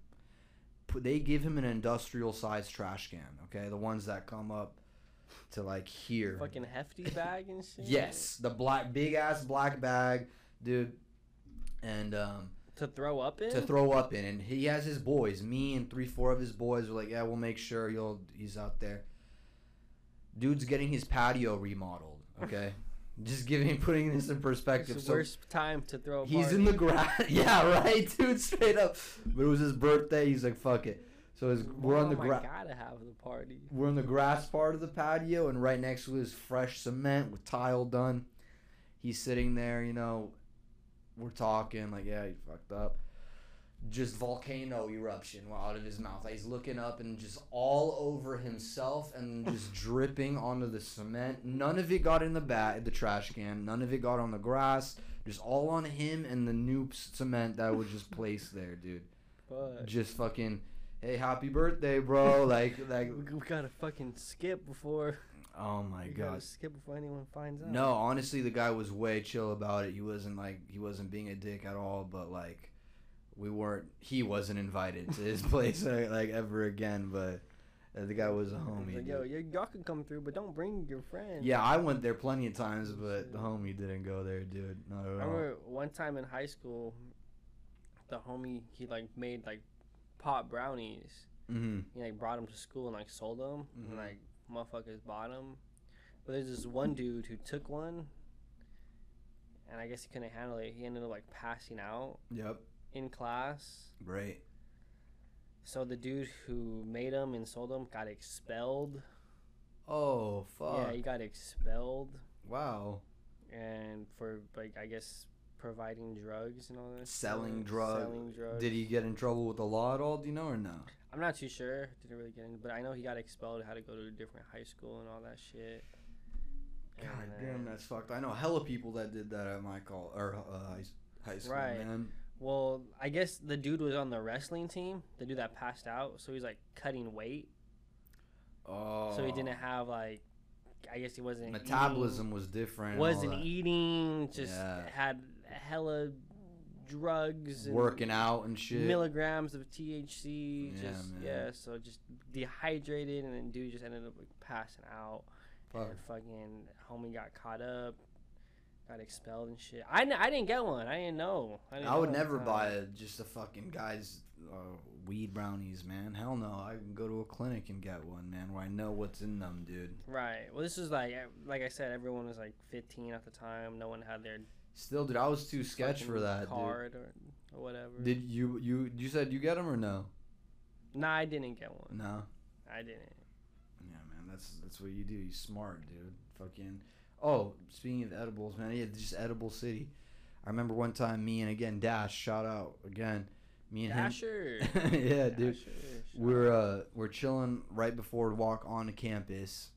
Put, they give him an industrial sized trash can. Okay, the ones that come up to like here. Fucking hefty [laughs] bag and shit. Yes, the black big ass black bag, dude. And um To throw up in? to throw up in and he has his boys, me and three four of his boys were like, "Yeah, we'll make sure he'll he's out there." Dude's getting his patio remodeled, okay? [laughs] Just giving putting this in It's perspective. the So worst time to throw he's party. in the grass. [laughs] yeah, right, dude, straight up. But it was his birthday. He's like, "Fuck it." So his, we're on the oh grass. gotta have the party. We're in the grass part of the patio, and right next to is fresh cement with tile done. He's sitting there, you know. We're talking like, yeah, he fucked up. Just volcano eruption out of his mouth. Like, he's looking up and just all over himself and just [laughs] dripping onto the cement. None of it got in the bat, the trash can. None of it got on the grass. Just all on him and the new cement that was just placed there, dude. But Just fucking, hey, happy birthday, bro. [laughs] Like, like, we, gotta fucking skip before. oh my we god. gotta skip before anyone finds out. No, honestly, the guy was way chill about it. He wasn't like he wasn't being a dick at all. But like, we weren't. He wasn't invited to his [laughs] place like, like ever again. But uh, the guy was a homie. Like, yo, y'all can come through, but don't bring your friends. Yeah, I went there plenty of times, but the homie didn't go there, dude. Not I at all. remember one time in high school, the homie he like made like pot brownies. hmm He like brought them to school and like sold them, Mhm. and like motherfuckers bought them. But there's this one dude who took one, and I guess he couldn't handle it. He ended up like passing out Yep. in class. Right. So the dude who made them and sold them got expelled. Oh fuck. Yeah, he got expelled, wow. and for like I guess providing drugs and all that. Selling drugs. Selling drugs. Did he get in trouble with the law at all? Do you know or no? I'm not too sure. Didn't really get into, but I know he got expelled. Had to go to a different high school and all that shit. God And, uh, damn, that's fucked. I know hella people that did that at my call or uh, high, high school, Right. man. Well, I guess the dude was on the wrestling team. The dude that passed out, so he's like cutting weight. Oh. So he didn't have like, I guess he wasn't metabolism was different. Eating, and all wasn't eating. Just Yeah. had hella drugs and working out and shit. milligrams of THC. Yeah, just man. yeah, so just dehydrated, and then dude just ended up like passing out. Fuck. And fucking homie got caught up, got expelled and shit. I, n- I didn't get one. I didn't know. I, didn't I would know at never time. buy a, just a fucking guy's uh, weed brownies, man. Hell no. I can go to a clinic and get one, man, where I know what's in them, dude. Right. Well, this was like, like I said, everyone was like 15 at the time. No one had their Still, dude, I was too sketch for that, card or, or whatever. Did you you you said you get them or no? Nah, I didn't get one. No. I didn't. Yeah, man, that's that's what you do. You smart, dude. Fucking. Oh, speaking of edibles, man, yeah, just edible city. I remember one time, me and again Dash, shout out again, me and Dasher. him. [laughs] yeah, dude. Dasher. We're uh we're chilling right before we walk on campus,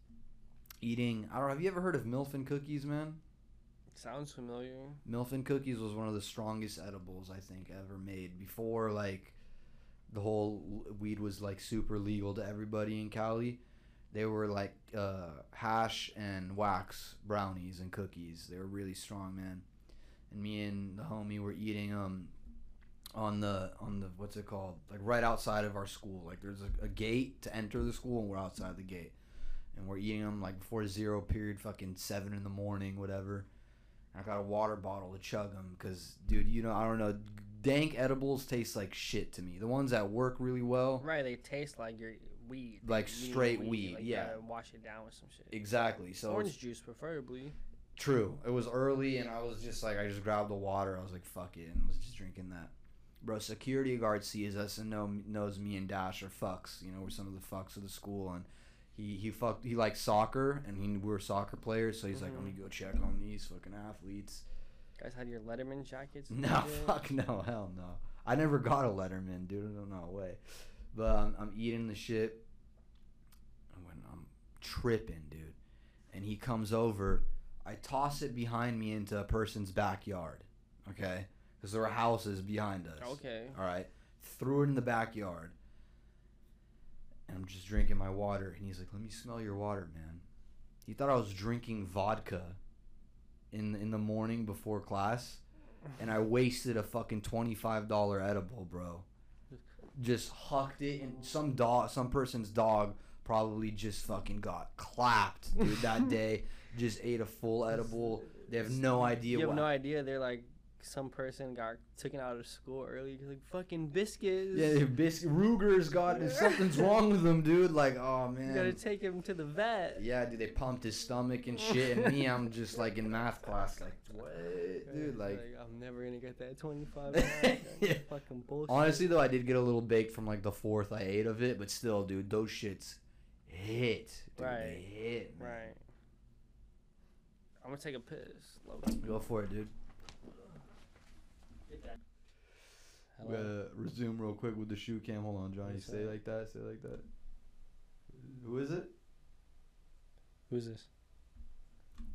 eating. I don't know. Have you ever heard of Milfin cookies, man? Sounds familiar. Milfin cookies was one of the strongest edibles I think ever made before like the whole weed was like super legal to everybody in Cali. They were like uh, hash and wax brownies and cookies. They were really strong, man. And me and the homie were eating um on the on the what's it called like right outside of our school. Like there's a, a gate to enter the school and we're outside the gate. And we're eating them like before zero period, fucking seven in the morning, whatever. I got a water bottle to chug them because, dude, you know, I don't know. Dank edibles taste like shit to me. The ones that work really well, Right, they taste like your weed. Like You straight weed, Like, yeah. You gotta wash it down with some shit. exactly. So Orange juice, preferably. true. It was early, and I was just like, I just grabbed the water. I was like, fuck it, and was just drinking that. Bro, security guard sees us and know, knows me and Dash are fucks. You know, we're some of the fucks of the school, and he he fucked. He likes soccer, and he, we're soccer players. So he's like, let me go check on these fucking athletes. guys had your Letterman jackets. [laughs] No, shit? fuck no, hell no. I never got a Letterman, dude. No, no way. But um, I'm eating the shit. When I'm tripping, dude, and he comes over, I toss it behind me into a person's backyard. Okay, because there were houses behind us. Okay. All right. Threw it in the backyard. And I'm just drinking my water, and he's like, "Let me smell your water, man." He thought I was drinking vodka in in the morning before class, and I wasted a fucking twenty five dollar edible, bro. Just hucked it, and some dog, some person's dog, probably just fucking got clapped, dude. That [laughs] day, just ate a full edible. They have no idea You have what. no idea. They're like some person got taken out of school early. Like fucking biscuits. Yeah, bis- Ruger's got [laughs] something's wrong with him, dude. Like, oh man. You gotta take him to the vet. Yeah, dude, they pumped his stomach and shit, and me, I'm just like in math class, like, what, dude? Like, I'm never gonna get that 25. [laughs] Yeah. Fucking bullshit. honestly though, I did get a little baked from like the fourth I ate of it, but still, dude, those shits hit, dude, Right. They hit, man. Right. I'm gonna take a piss. Love Go for it, dude. We gotta resume real quick with the shoe cam. Hold on, Johnny. Say like that. Say like that. Who is it? Who's this?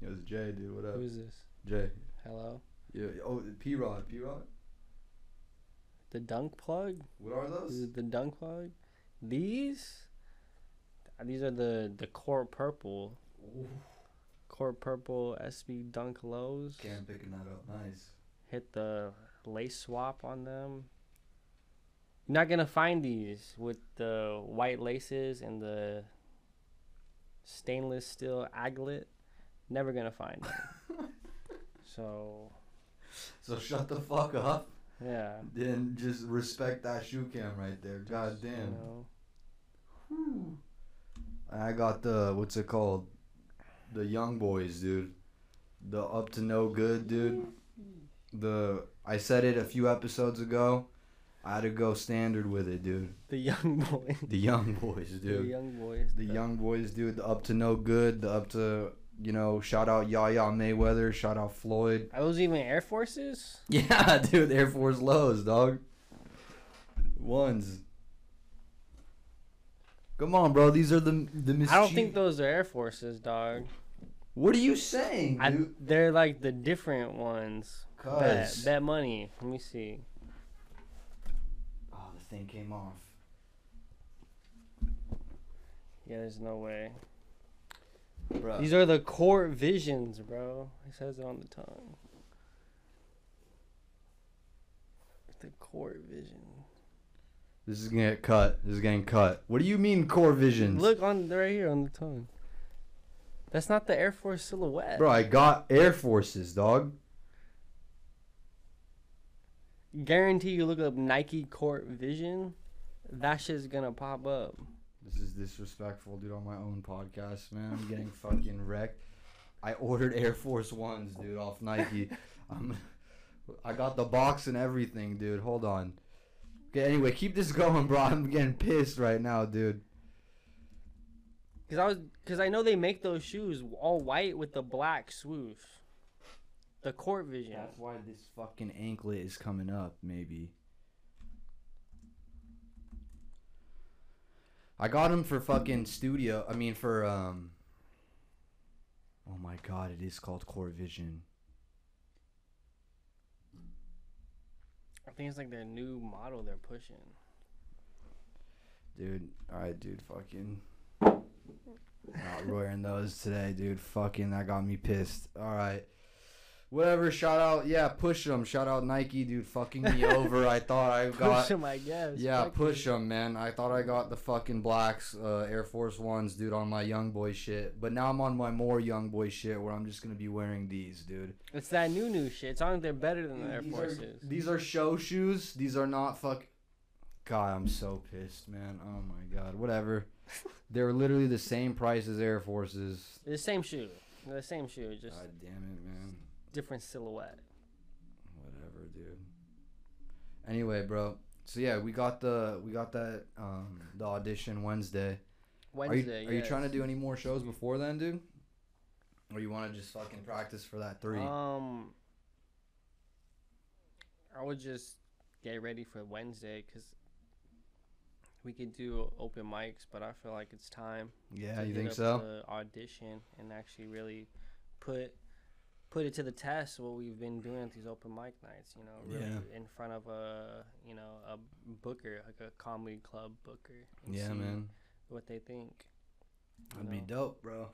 It was Jay, dude. What up, Who's this? Jay? Hello. Yeah. Oh, P Rod. P Rod. The dunk plug. What are those? the dunk plug? These. These are the the court purple. Court purple SB dunk lows. Cam picking that up. Nice. Hit the lace swap on them. You're not gonna find these with the white laces and the stainless steel aglet. Never gonna find them. [laughs] so So shut the fuck up. yeah. Then just respect that shoe cam right there. God You damn. know, I got the what's it called? The young boys, dude. The up to no good, dude. The I said it a few episodes ago. I had to go standard with it, dude. the young [laughs] boys. The young boys, dude. The young boys. The young boys, dude. The up to no good. The up to you know. Shout out Yaya Mayweather. Shout out Floyd. Are those even Air Forces? [laughs] Yeah, dude. Air Force lows, dog. Ones. Come on, bro. These are the the mischief. I don't think those are Air Forces, dog. What are you saying, I, dude? they're like the different ones. Bet, bet money. Let me see. Oh, the thing came off. Yeah, there's no way. Bro. These are the Court Visions, bro. It says it on the tongue. The Court Vision. This is gonna get cut. This is getting cut. What do you mean Court Visions? Look on right here on the tongue. That's not the Air Force silhouette. Bro, I got Air Forces, dog. Guarantee you look up Nike Court Vision. That shit's gonna pop up. This is disrespectful, dude, on my own podcast, man. I'm getting [laughs] fucking wrecked. I ordered Air Force Ones, dude, off Nike. I'm, I got the box and everything, dude. Hold on. Okay, anyway, keep this going, bro. I'm getting pissed right now, dude. Cause I was, cause I know they make those shoes all white with the black swoosh. The court vision. That's why this fucking anklet is coming up, maybe. I got him for fucking studio. I mean, for um. Oh my god, it is called Court Vision. I think it's like their new model they're pushing. Dude, alright, dude, fucking. Not wearing those today, dude. Fucking, that got me pissed. Alright. Whatever, shout out, yeah, push them. Shout out Nike, dude, fucking me over. I [laughs] thought I got. Push them, I guess. Yeah, Fuck push them, man. I thought I got the fucking blacks, uh, Air Force Ones, dude, on my young boy shit. But now I'm on my more young boy shit, where I'm just gonna be wearing these, dude. It's that new new shit. It's on they're better than the Air Forces. are, these are show shoes. These are not fuck. God, I'm so pissed, man. Oh my god. Whatever. [laughs] They're literally the same price as Air Forces. The same shoe. The same shoe, just God damn it, man. Different silhouette. Whatever, dude. Anyway, bro. So yeah, we got the we got that um the audition Wednesday. Wednesday. Are you, are you trying to do any more shows before then, dude? Or you want to just fucking practice for that three? Um, I would just get ready for Wednesday because we could do open mics, but I feel like it's time. yeah, you think up so? Audition and actually really put put it to the test what we've been doing at these open mic nights. You know, really Yeah. in front of a you know a booker like a comedy club booker. Yeah, see man. What they think. That'd be dope, bro.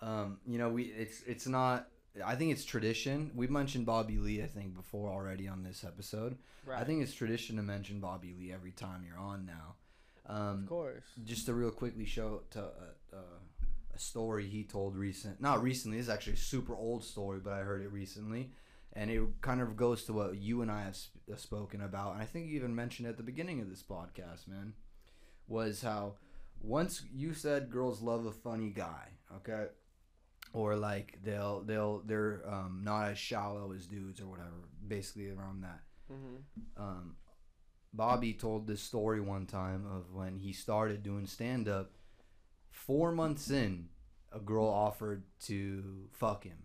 Um, you know, we it's it's not. I think it's tradition. We mentioned Bobby Lee, I think, before already on this episode. Right. I think it's tradition to mention Bobby Lee every time you're on now. Um, of course. just to real quickly show to uh, uh, a story he told recent not recently is actually a super old story but i heard it recently and it kind of goes to what you and i have sp- spoken about and i think you even mentioned at the beginning of this podcast man was how once you said girls love a funny guy okay or like they'll they'll they're um, not as shallow as dudes or whatever basically around that Mm-hmm. um, Bobby told this story one time of when he started doing stand up. Four months in, a girl offered to fuck him.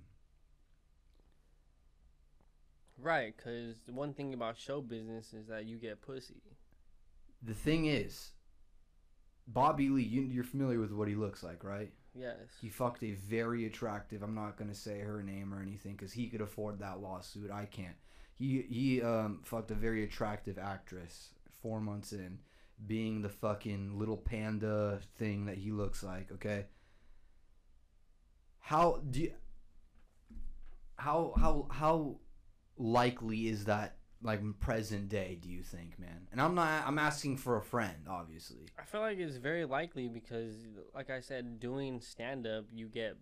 Right, because the one thing about show business is that you get pussy. The thing is, Bobby Lee, you, you're familiar with what he looks like, right? Yes. He fucked a very attractive. I'm not gonna say her name or anything because he could afford that lawsuit. I can't. He he um fucked a very attractive actress four months in, being the fucking little panda thing that he looks like. Okay. How do you? How how how likely is that? Like present day, do you think, man? And I'm not. I'm asking for a friend, obviously. I feel like it's very likely because, like I said, doing stand up, you get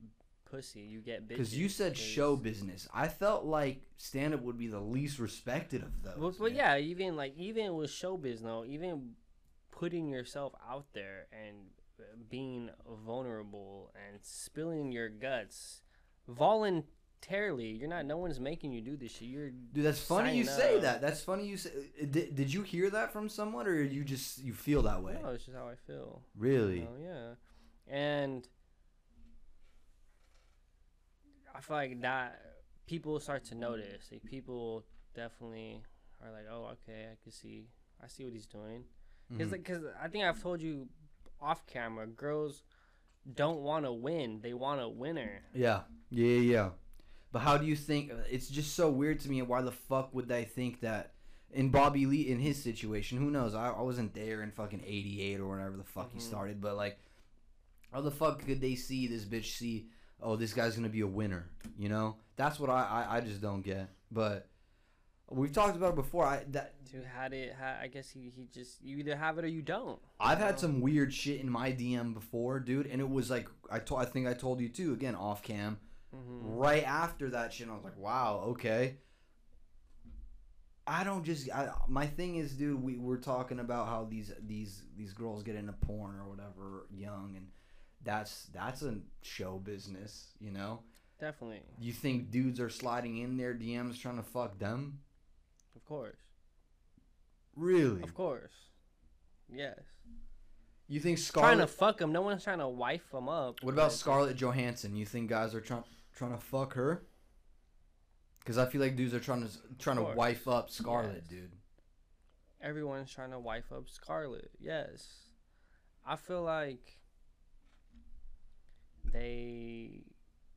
pussy, you get. Because you said 'cause- show business. I felt like stand up would be the least respected of those. Well, yeah, even like even with showbiz, though, even putting yourself out there and uh, being vulnerable and spilling your guts voluntarily, you're not. No one's making you do this shit. You're Dude, that's funny you say up. that. That's funny you say. uh, Did, did you hear that from someone, or you just you feel that way? No, it's just how I feel. Really? Oh yeah, and I feel like that people start to notice. Like people definitely are like, oh, okay, I can see, I see what he's doing. Because Mhm. because I think I've told you off camera, girls don't want to win; they want a winner. Yeah, yeah, yeah. But how do you think? It's just so weird to me. Why the fuck would they think that? In Bobby Lee, in his situation, who knows? I, I wasn't there in fucking '88 or whenever the fuck he Mhm. started. But like, how the fuck could they see this bitch see? Oh, this guy's gonna be a winner. You know, that's what I I, I just don't get. But we've talked about it before. I that To had it, I guess he, he just you either have it or you don't. I've you had some weird shit in my DM before, dude, and it was like I told I think I told you too again off cam. Mhm. Right after that shit, I was like, wow, okay. I don't just I, my thing is, dude. We we're talking about how these these these girls get into porn or whatever young, and that's that's a show business, you know. Definitely, You think dudes are sliding in their DMs trying to fuck them? Of course, Really? of course, yes. You think trying to fuck them. No one's trying to wife them up. What about Scarlett Johansson? You think guys are trying trying to fuck her? Because I feel like dudes are trying to trying to wife up Scarlett, Yes. dude. Everyone's trying to wife up Scarlett. Yes, I feel like they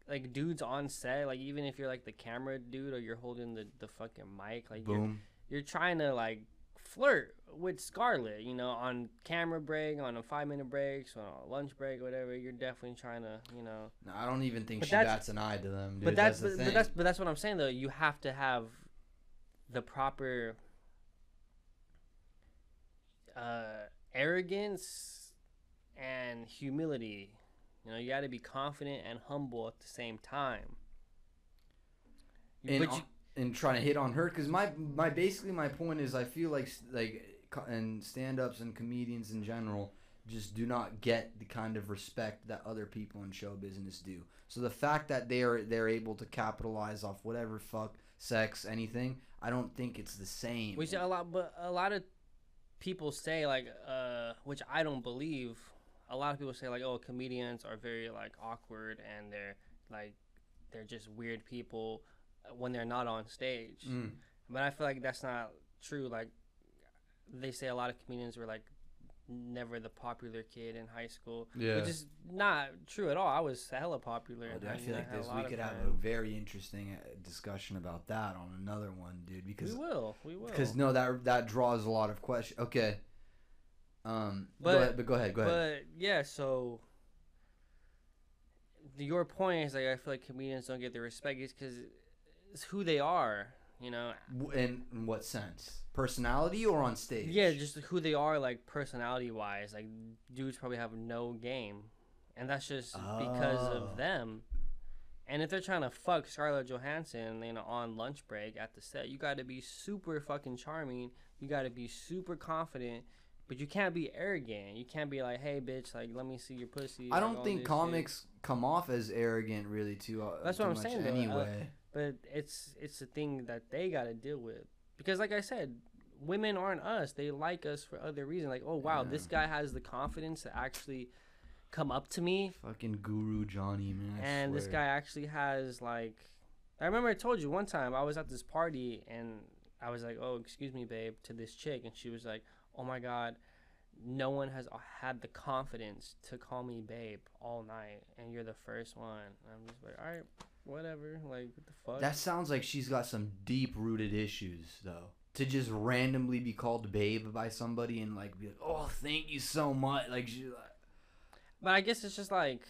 like dudes on set. Like even if you're like the camera dude or you're holding the the fucking mic, like you're you're trying to like flirt with Scarlett, you know, on camera break, on a five minute breaks, on a lunch break, whatever. You're definitely trying to, you know. No, I don't even think But she bats an eye to them, dude. but that's, the but, but that's but that's what I'm saying though. You have to have the proper uh, arrogance and humility. You know, you got to be confident and humble at the same time. but you, in trying to hit on her because my my basically my point is I feel like like and stand ups and comedians in general just do not get the kind of respect that other people in show business do. So the fact that they are they're able to capitalize off whatever fuck sex anything, I don't think it's the same. which a lot, but a lot of people say like, uh, which I don't believe. A lot of people say like, oh, comedians are very like awkward and they're like, they're just weird people when they're not on stage. Mm. But I feel like that's not true. Like they say a lot of comedians were like never the popular kid in high school. Yeah. Which is not true at all. I was hella popular. Oh, dude, I feel like had this we of could have a very interesting uh, discussion about that on another one, dude. Because We will. We will. because no, that that draws a lot of questions. Okay. Um, But- go ahead, but go ahead, go ahead. But yeah, so your point is like I feel like comedians don't get the respect is because it's who they are. You know, In, in what sense? Personality or on stage? yeah, just who they are, like personality wise. Like dudes probably have no game, and that's just because Oh. of them. And if they're trying to fuck Scarlett Johansson, you know, on lunch break at the set, you got to be super fucking charming. You got to be super confident, but you can't be arrogant. You can't be like, "Hey, bitch, like, let me see your pussy." I don't think this shit. comics come off as arrogant really too. Uh, That's too what I'm saying, though. Uh, Anyway, but it's it's a thing that they got to deal with because, like I said, women aren't us. They like us for other reasons. Like, oh wow, this guy has the confidence to actually come up to me fucking Guru Johnny man. I and this guy actually has like i remember i told you one time i was at this party and i was like oh excuse me babe to this chick and she was like oh my god no one has had the confidence to call me babe all night and you're the first one and i'm just like all right whatever like what the fuck That sounds like she's got some deep rooted issues though. To just randomly be called babe by somebody and like be like, oh, thank you so much. Like she, like, but i guess it's just like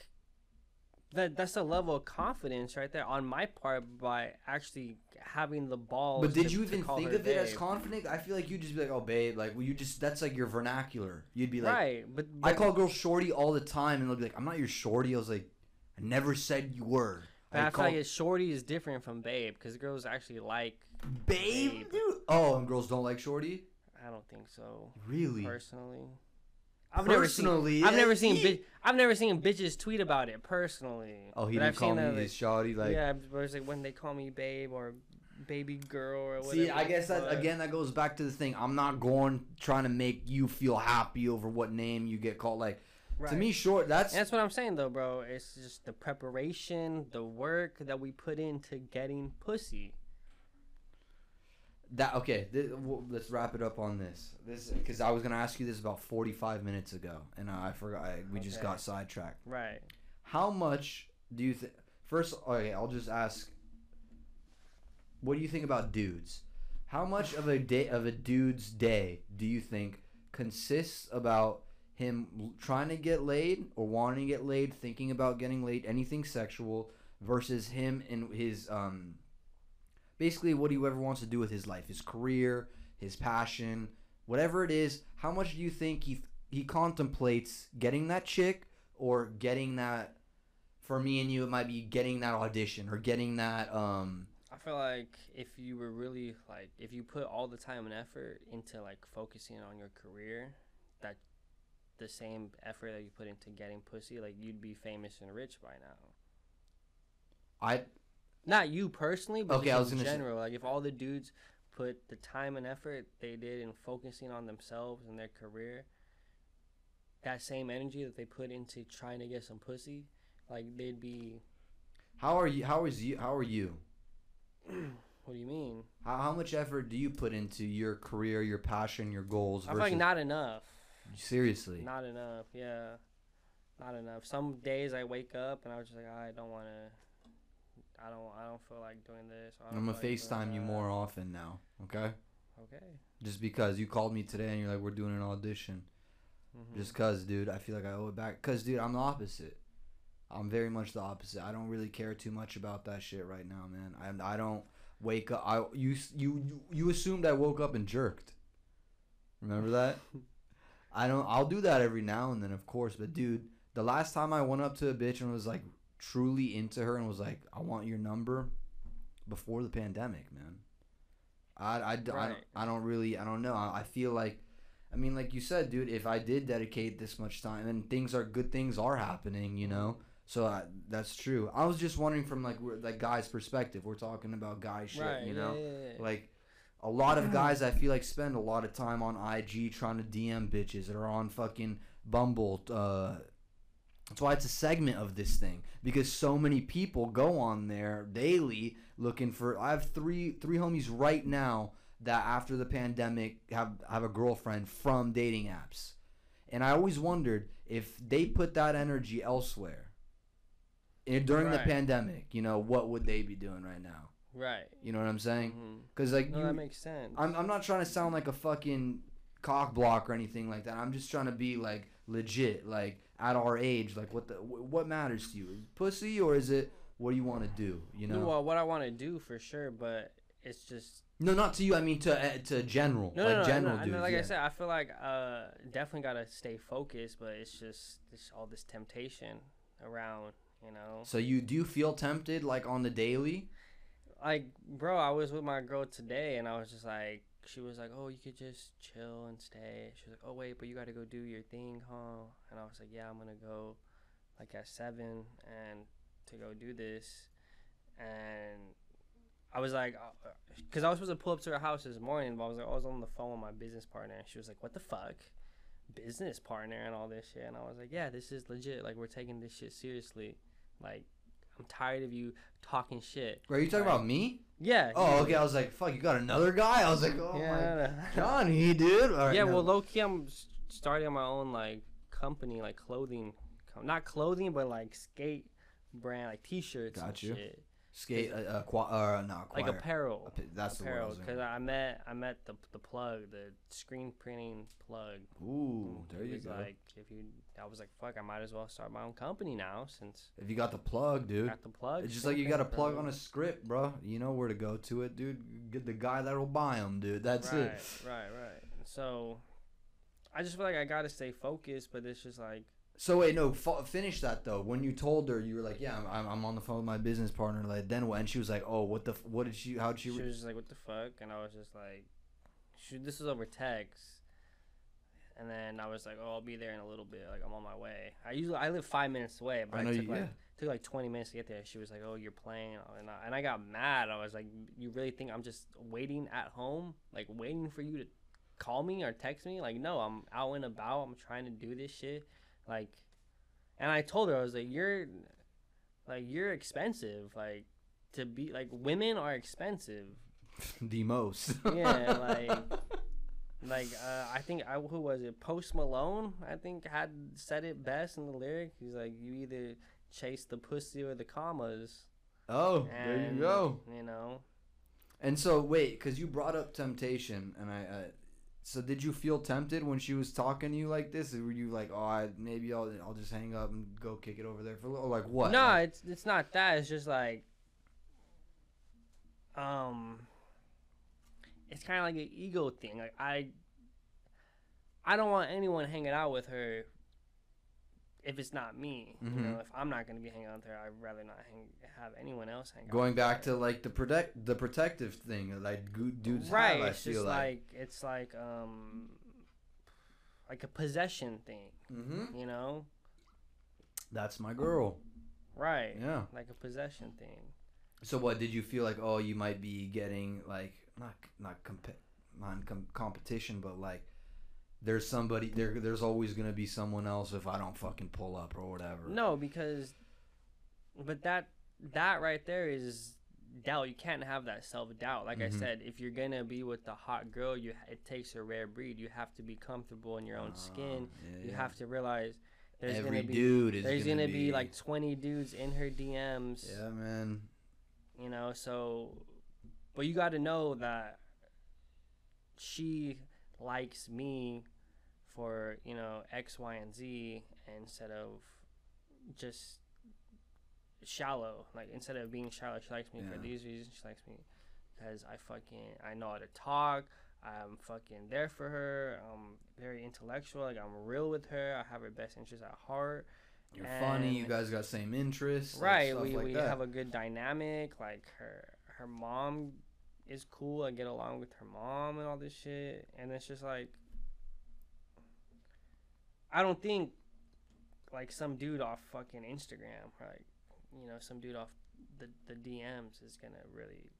that that's a level of confidence right there on my part by actually having the balls But did to- you even think of it as confident? I feel like you'd just be like, oh, babe. Like, well, you just that's like your vernacular. You'd be like, right but, I call girls shorty all the time, and they'll be like, I'm not your shorty. I was like, I never said you were. But I, feel call- like it's shorty is different from babe because girls actually like. babe, babe. dude. Oh, and girls don't like shorty. I don't think so Really? personally. I've Personally, never seen. I've never seen. he- Bi- I've never seen bitches tweet about it personally. Oh, he But didn't I've call me that, his shorty. Like, yeah, but it's like when they call me babe or baby girl or whatever. see, I guess that again that goes back to the thing. I'm not going trying to make you feel happy over what name you get called. Like, to me, short. That's And that's what I'm saying though, bro. It's just the preparation, the work that we put into getting pussy. That okay? Th- well, let's wrap it up on this. This because I was gonna ask you this about 45 minutes ago, and I forgot. I, we just got sidetracked. Right. How much do you think? First, okay, I'll just ask. What do you think about dudes? How much of a day of a dude's day do you think consists about him trying to get laid or wanting to get laid, thinking about getting laid, anything sexual, versus him and his um, basically what he ever wants to do with his life, his career, his passion, whatever it is. How much do you think he he contemplates getting that chick or getting that? For me and you, it might be getting that audition or getting that um. I feel like if you were really like if you put all the time and effort into like focusing on your career, that the same effort that you put into getting pussy, like you'd be famous and rich by now. I Not you personally, but Okay, just I was in gonna say- general. Like if all the dudes put the time and effort they did in focusing on themselves and their career, that same energy that they put into trying to get some pussy, like they'd be. How are you? How is you? How are you? [clears throat] What do you mean? How, how much effort do you put into your career, your passion, your goals? I feel like not enough. seriously. Not enough. Yeah, not enough. Some days I wake up and I was just like, I don't want to. I don't. I don't feel like doing this. I I'm gonna FaceTime you more often now. Okay. Okay. Just because you called me today and you're like, we're doing an audition. Mhm. Just cause, dude, I feel like I owe it back. Cause, dude, I'm the opposite. I'm very much the opposite. I don't really care too much about that shit right now, man. I I don't wake up. I you you you- you assumed I woke up and jerked. Remember that? [laughs] I don't. I'll do that every now and then, of course. But dude, the last time I went up to a bitch and was like truly into her and was like, I want your number, before the pandemic, man. I I, I, don't, Right. I don't really I don't know. I, I feel like. I mean, like you said, dude, if I did dedicate this much time and things are good things are happening, you know. So I, that's true. I was just wondering from like like guys' perspective. We're talking about guy shit, Right. you know. yeah, yeah, yeah. Like a lot of guys, I feel like spend a lot of time on IG trying to DM bitches that are on fucking Bumble. Uh, that's why it's a segment of this thing because so many people go on there daily looking for. I have three three homies right now that after the pandemic have have a girlfriend from dating apps, and I always wondered if they put that energy elsewhere. And during the pandemic, you know, what would they be doing right now? right. You know what I'm saying? Mm-hmm. Because like No, you, that makes sense. I'm, I'm not trying to sound like a fucking cock block or anything like that. I'm just trying to be like legit, like at our age, like what the what matters to you, Is pussy or is it what do you want to do? You know? Well, what I want to do for sure, but it's just no, not to you. I mean to uh, to general, no, like no, no, general no, dudes. Like yeah. I said, I feel like uh, definitely gotta stay focused, but it's just it's all this temptation around, you know. So you do feel tempted like on the daily? Like, bro, I was with my girl today, and I was just like, she was like, "Oh, you could just chill and stay." She was like, "Oh, wait, but you got to go do your thing, huh?" And I was like, "Yeah, I'm gonna go, like at seven, and to go do this." And I was like, uh, because I was supposed to pull up to her house this morning, but I was like, oh, I was on the phone with my business partner, and she was like, "What the fuck?" Business partner and all this shit, and I was like, "Yeah, this is legit. Like, we're taking this shit seriously. Like, I'm tired of you talking shit." Are you talking about me? Yeah. Oh, okay. I was like, fuck, you got another guy? I was like, oh Yeah, my. Johnny, dude. Right, yeah, no. well, low key, I'm starting my own like company, like clothing, not clothing, but like skate brand, like T-shirts Got and you. shit, skate, uh, uh, qua- uh not like choir. apparel. Appa- That's the word. Apparel, because gonna- I met I met the the plug, the screen printing plug. Ooh, there He you go. Like, if you, I was like, fuck, I might as well start my own company now since if you got the plug, dude. got the plug. It's just like you got a plug on a script, bro. You know where to go to it, dude. Get the guy that'll buy them, dude. That's right, it. Right, right. So, I just feel like I gotta stay focused, but it's just like. So wait, no, f- finish that though. When you told her, you were like, "Yeah, I'm, I'm on the phone with my business partner." Like, then what? And she was like, "Oh, what the? F- what did she? How did she?" she was just like, "What the fuck?" And I was just like, she, "This was over text." And then I was like, "Oh, I'll be there in a little bit. Like I'm on my way." I usually I live five minutes away, but I took you- like yeah. took like 20 minutes to get there. She was like, "Oh, you're playing," and I, and I got mad. I was like, "You really think I'm just waiting at home, like waiting for you to call me or text me? Like, no, I'm out and about. I'm trying to do this shit, like." And I told her I was like, "You're, like, you're expensive. Like, to be like, women are expensive." [laughs] the most. Yeah, like, [laughs] like uh, I think I who was it? Post Malone, I think had said it best in the lyric. He's like, "You either chase the pussy or the commas." oh, there you go. You know, And so wait, because you brought up temptation, and I. Uh, so did you feel tempted when she was talking to you like this? Or were you like, oh, I, maybe I'll I'll just hang up and go kick it over there for a little? Like what? no, Like, it's it's not that. It's just like, um, it's kind of like an ego thing. Like I, I don't want anyone hanging out with her. If it's not me, you Mhm. know, if I'm not gonna be hanging out her, I'd rather not hang, have anyone else hang out. going back her. to like the protect the protective thing, like dudes right have. I it's feel just like. like, it's like um like a possession thing hmm you know That's my girl. right Yeah. like a possession thing So what did you feel like? Oh, you might be getting like not not comp com- competition, but like there's somebody there. There's always gonna be someone else if I don't fucking pull up or whatever. No, because, but that that right there is doubt. You can't have that self doubt. Like Mhm. I said, if you're gonna be with the hot girl, you it takes a rare breed. You have to be comfortable in your own skin. Ah, yeah, You yeah. have to realize there's Every gonna be dude is there's gonna, gonna, be, like 20 dudes in her DMs. yeah, man. You know, so but you got to know that she likes me for you know X, Y, and Z instead of just shallow. Like instead of being shallow, she likes me for these reasons. She likes me because I fucking I know how to talk. I'm fucking there for her. I'm very intellectual. Like I'm real with her. I have her best interests at heart. You're funny. You guys got same interests. right we, like we that. have a good dynamic like her her mom is cool i get along with her mom and all this shit and it's just like i don't think like some dude off fucking instagram like you know some dude off the, the dms is gonna really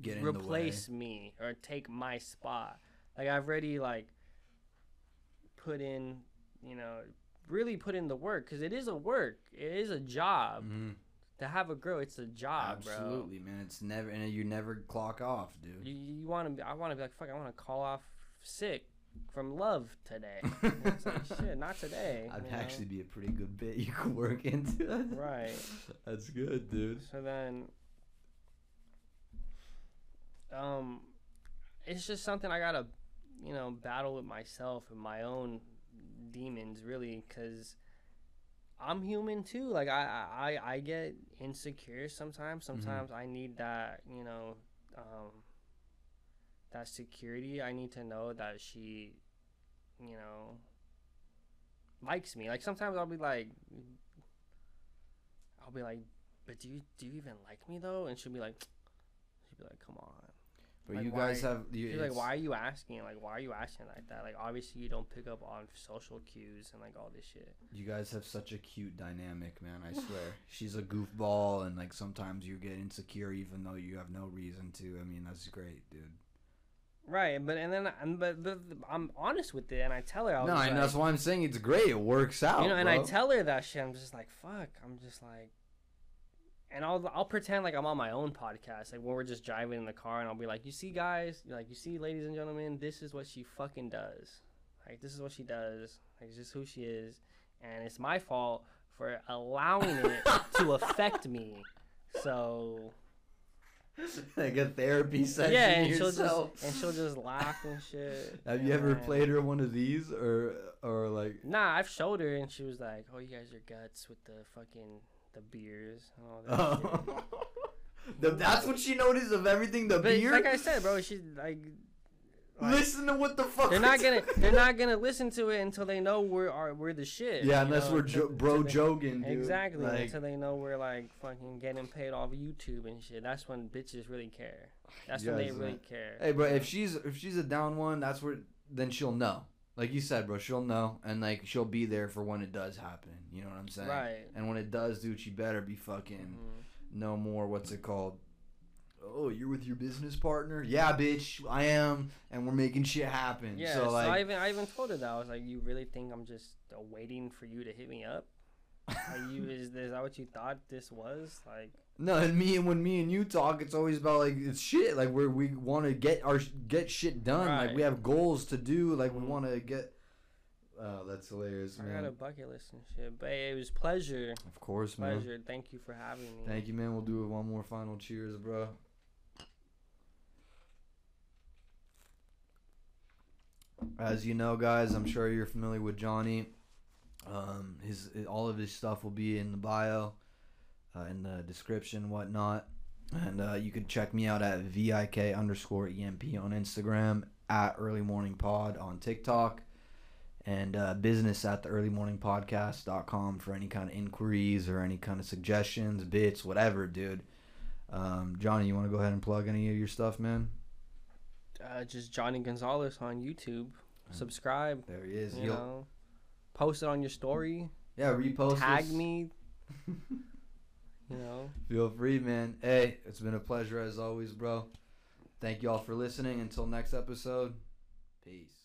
Get in the way. replace me or take my spot. Like I've already like put in, you know, really put in the work because it is a work. It is a job Mhm. to have a girl. It's a job, bro. Absolutely, man. It's never and you never clock off, dude. You you want to be? I want to be like fuck. I want to call off sick from love today. [laughs] it's like shit, not today. [laughs] I'd you know? actually be a pretty good bit you could work into. [laughs] right. That's good, dude. So then, um, it's just something I gotta, you know, battle with myself and my own demons, really, because I'm human too. Like I, I, I get insecure sometimes. Sometimes I need that, you know, um, that security. I need to know that she, you know, likes me. Like sometimes I'll be like, I'll be like, but do you do you even like me though? And she'll be like, [tsk] she'll be like, come on. But Like, you guys why- have you, like, why are you asking? Like, why are you asking like that? Like, obviously you don't pick up on social cues and like all this shit. You guys have such a cute dynamic, man. I swear. [laughs] She's a goofball, and like sometimes you get insecure even though you have no reason to. I mean, that's great, dude. Right, but and then and but, but I'm honest with it, and I tell her I No, and like, that's why I'm saying it's great. It works out. you know, and I tell her that shit. I'm just like, fuck. I'm just like, and I'll I'll pretend like I'm on my own podcast, like when we're just driving in the car, and I'll be like, you see, guys, like you see, ladies and gentlemen, this is what she fucking does. Like this is what she does. Like it's just who she is, and it's my fault for allowing it to [laughs] affect me. So [laughs] like a therapy session yeah, and she'll just and she'll just laugh and [laughs] shit. have you ever played her one of these or or like? Nah, I've showed her, and she was like, "Oh, you guys are guts with the fucking the beers and all that." shit. [laughs] Oh. The- that's what she noticed of everything. The But beer. like I said, bro, she's like, like, Listen to what the fuck. they're not [laughs] gonna they're not gonna listen to it until they know we're are we're the shit. Yeah, unless know, we're jo- bro until joking. Exactly, Like, until they know we're like fucking getting paid off YouTube and shit. That's when bitches really care. That's when they Yes, really man. care. hey, bro, if she's if she's a down one, that's where then she'll know. Like you said, bro, she'll know, and like she'll be there for when it does happen. You know what I'm saying? Right. And when it does, dude, she better be fucking Mhm. no more. What's it called? Oh, you're with your business partner? Yeah, bitch, I am, and we're making shit happen. Yeah, so so like, I even I even told her that I was like, "You really think I'm just uh, waiting for you to hit me up? Like, you is, is that what you thought this was? Like, [laughs] No, and me and when me and you talk, it's always about like it's shit. Like where we want to get our get shit done. Like we have goals to do. Like we Mhm. want to get. Oh, that's hilarious, man. I got a bucket list and shit. But hey, it was pleasure, Of course, man. pleasure. Thank you for having me. Thank you, man. We'll do it one more final cheers, bro. As you know, guys, I'm sure you're familiar with Johnny. Um, his all of his stuff will be in the bio, uh, in the description, whatnot, and uh, you can check me out at vik underscore emp on Instagram, at early morning pod on TikTok, and uh, business at the early morning podcast.com for any kind of inquiries or any kind of suggestions, bits, whatever, dude. Um, Johnny, you want to go ahead and plug any of your stuff, man? Uh, just Johnny Gonzalez on YouTube. Subscribe. There he is. You know, post it on your story. yeah, repost. Tag us. me. [laughs] You know. Feel free, man. Hey, it's been a pleasure as always, bro. Thank you all for listening. Until next episode, peace.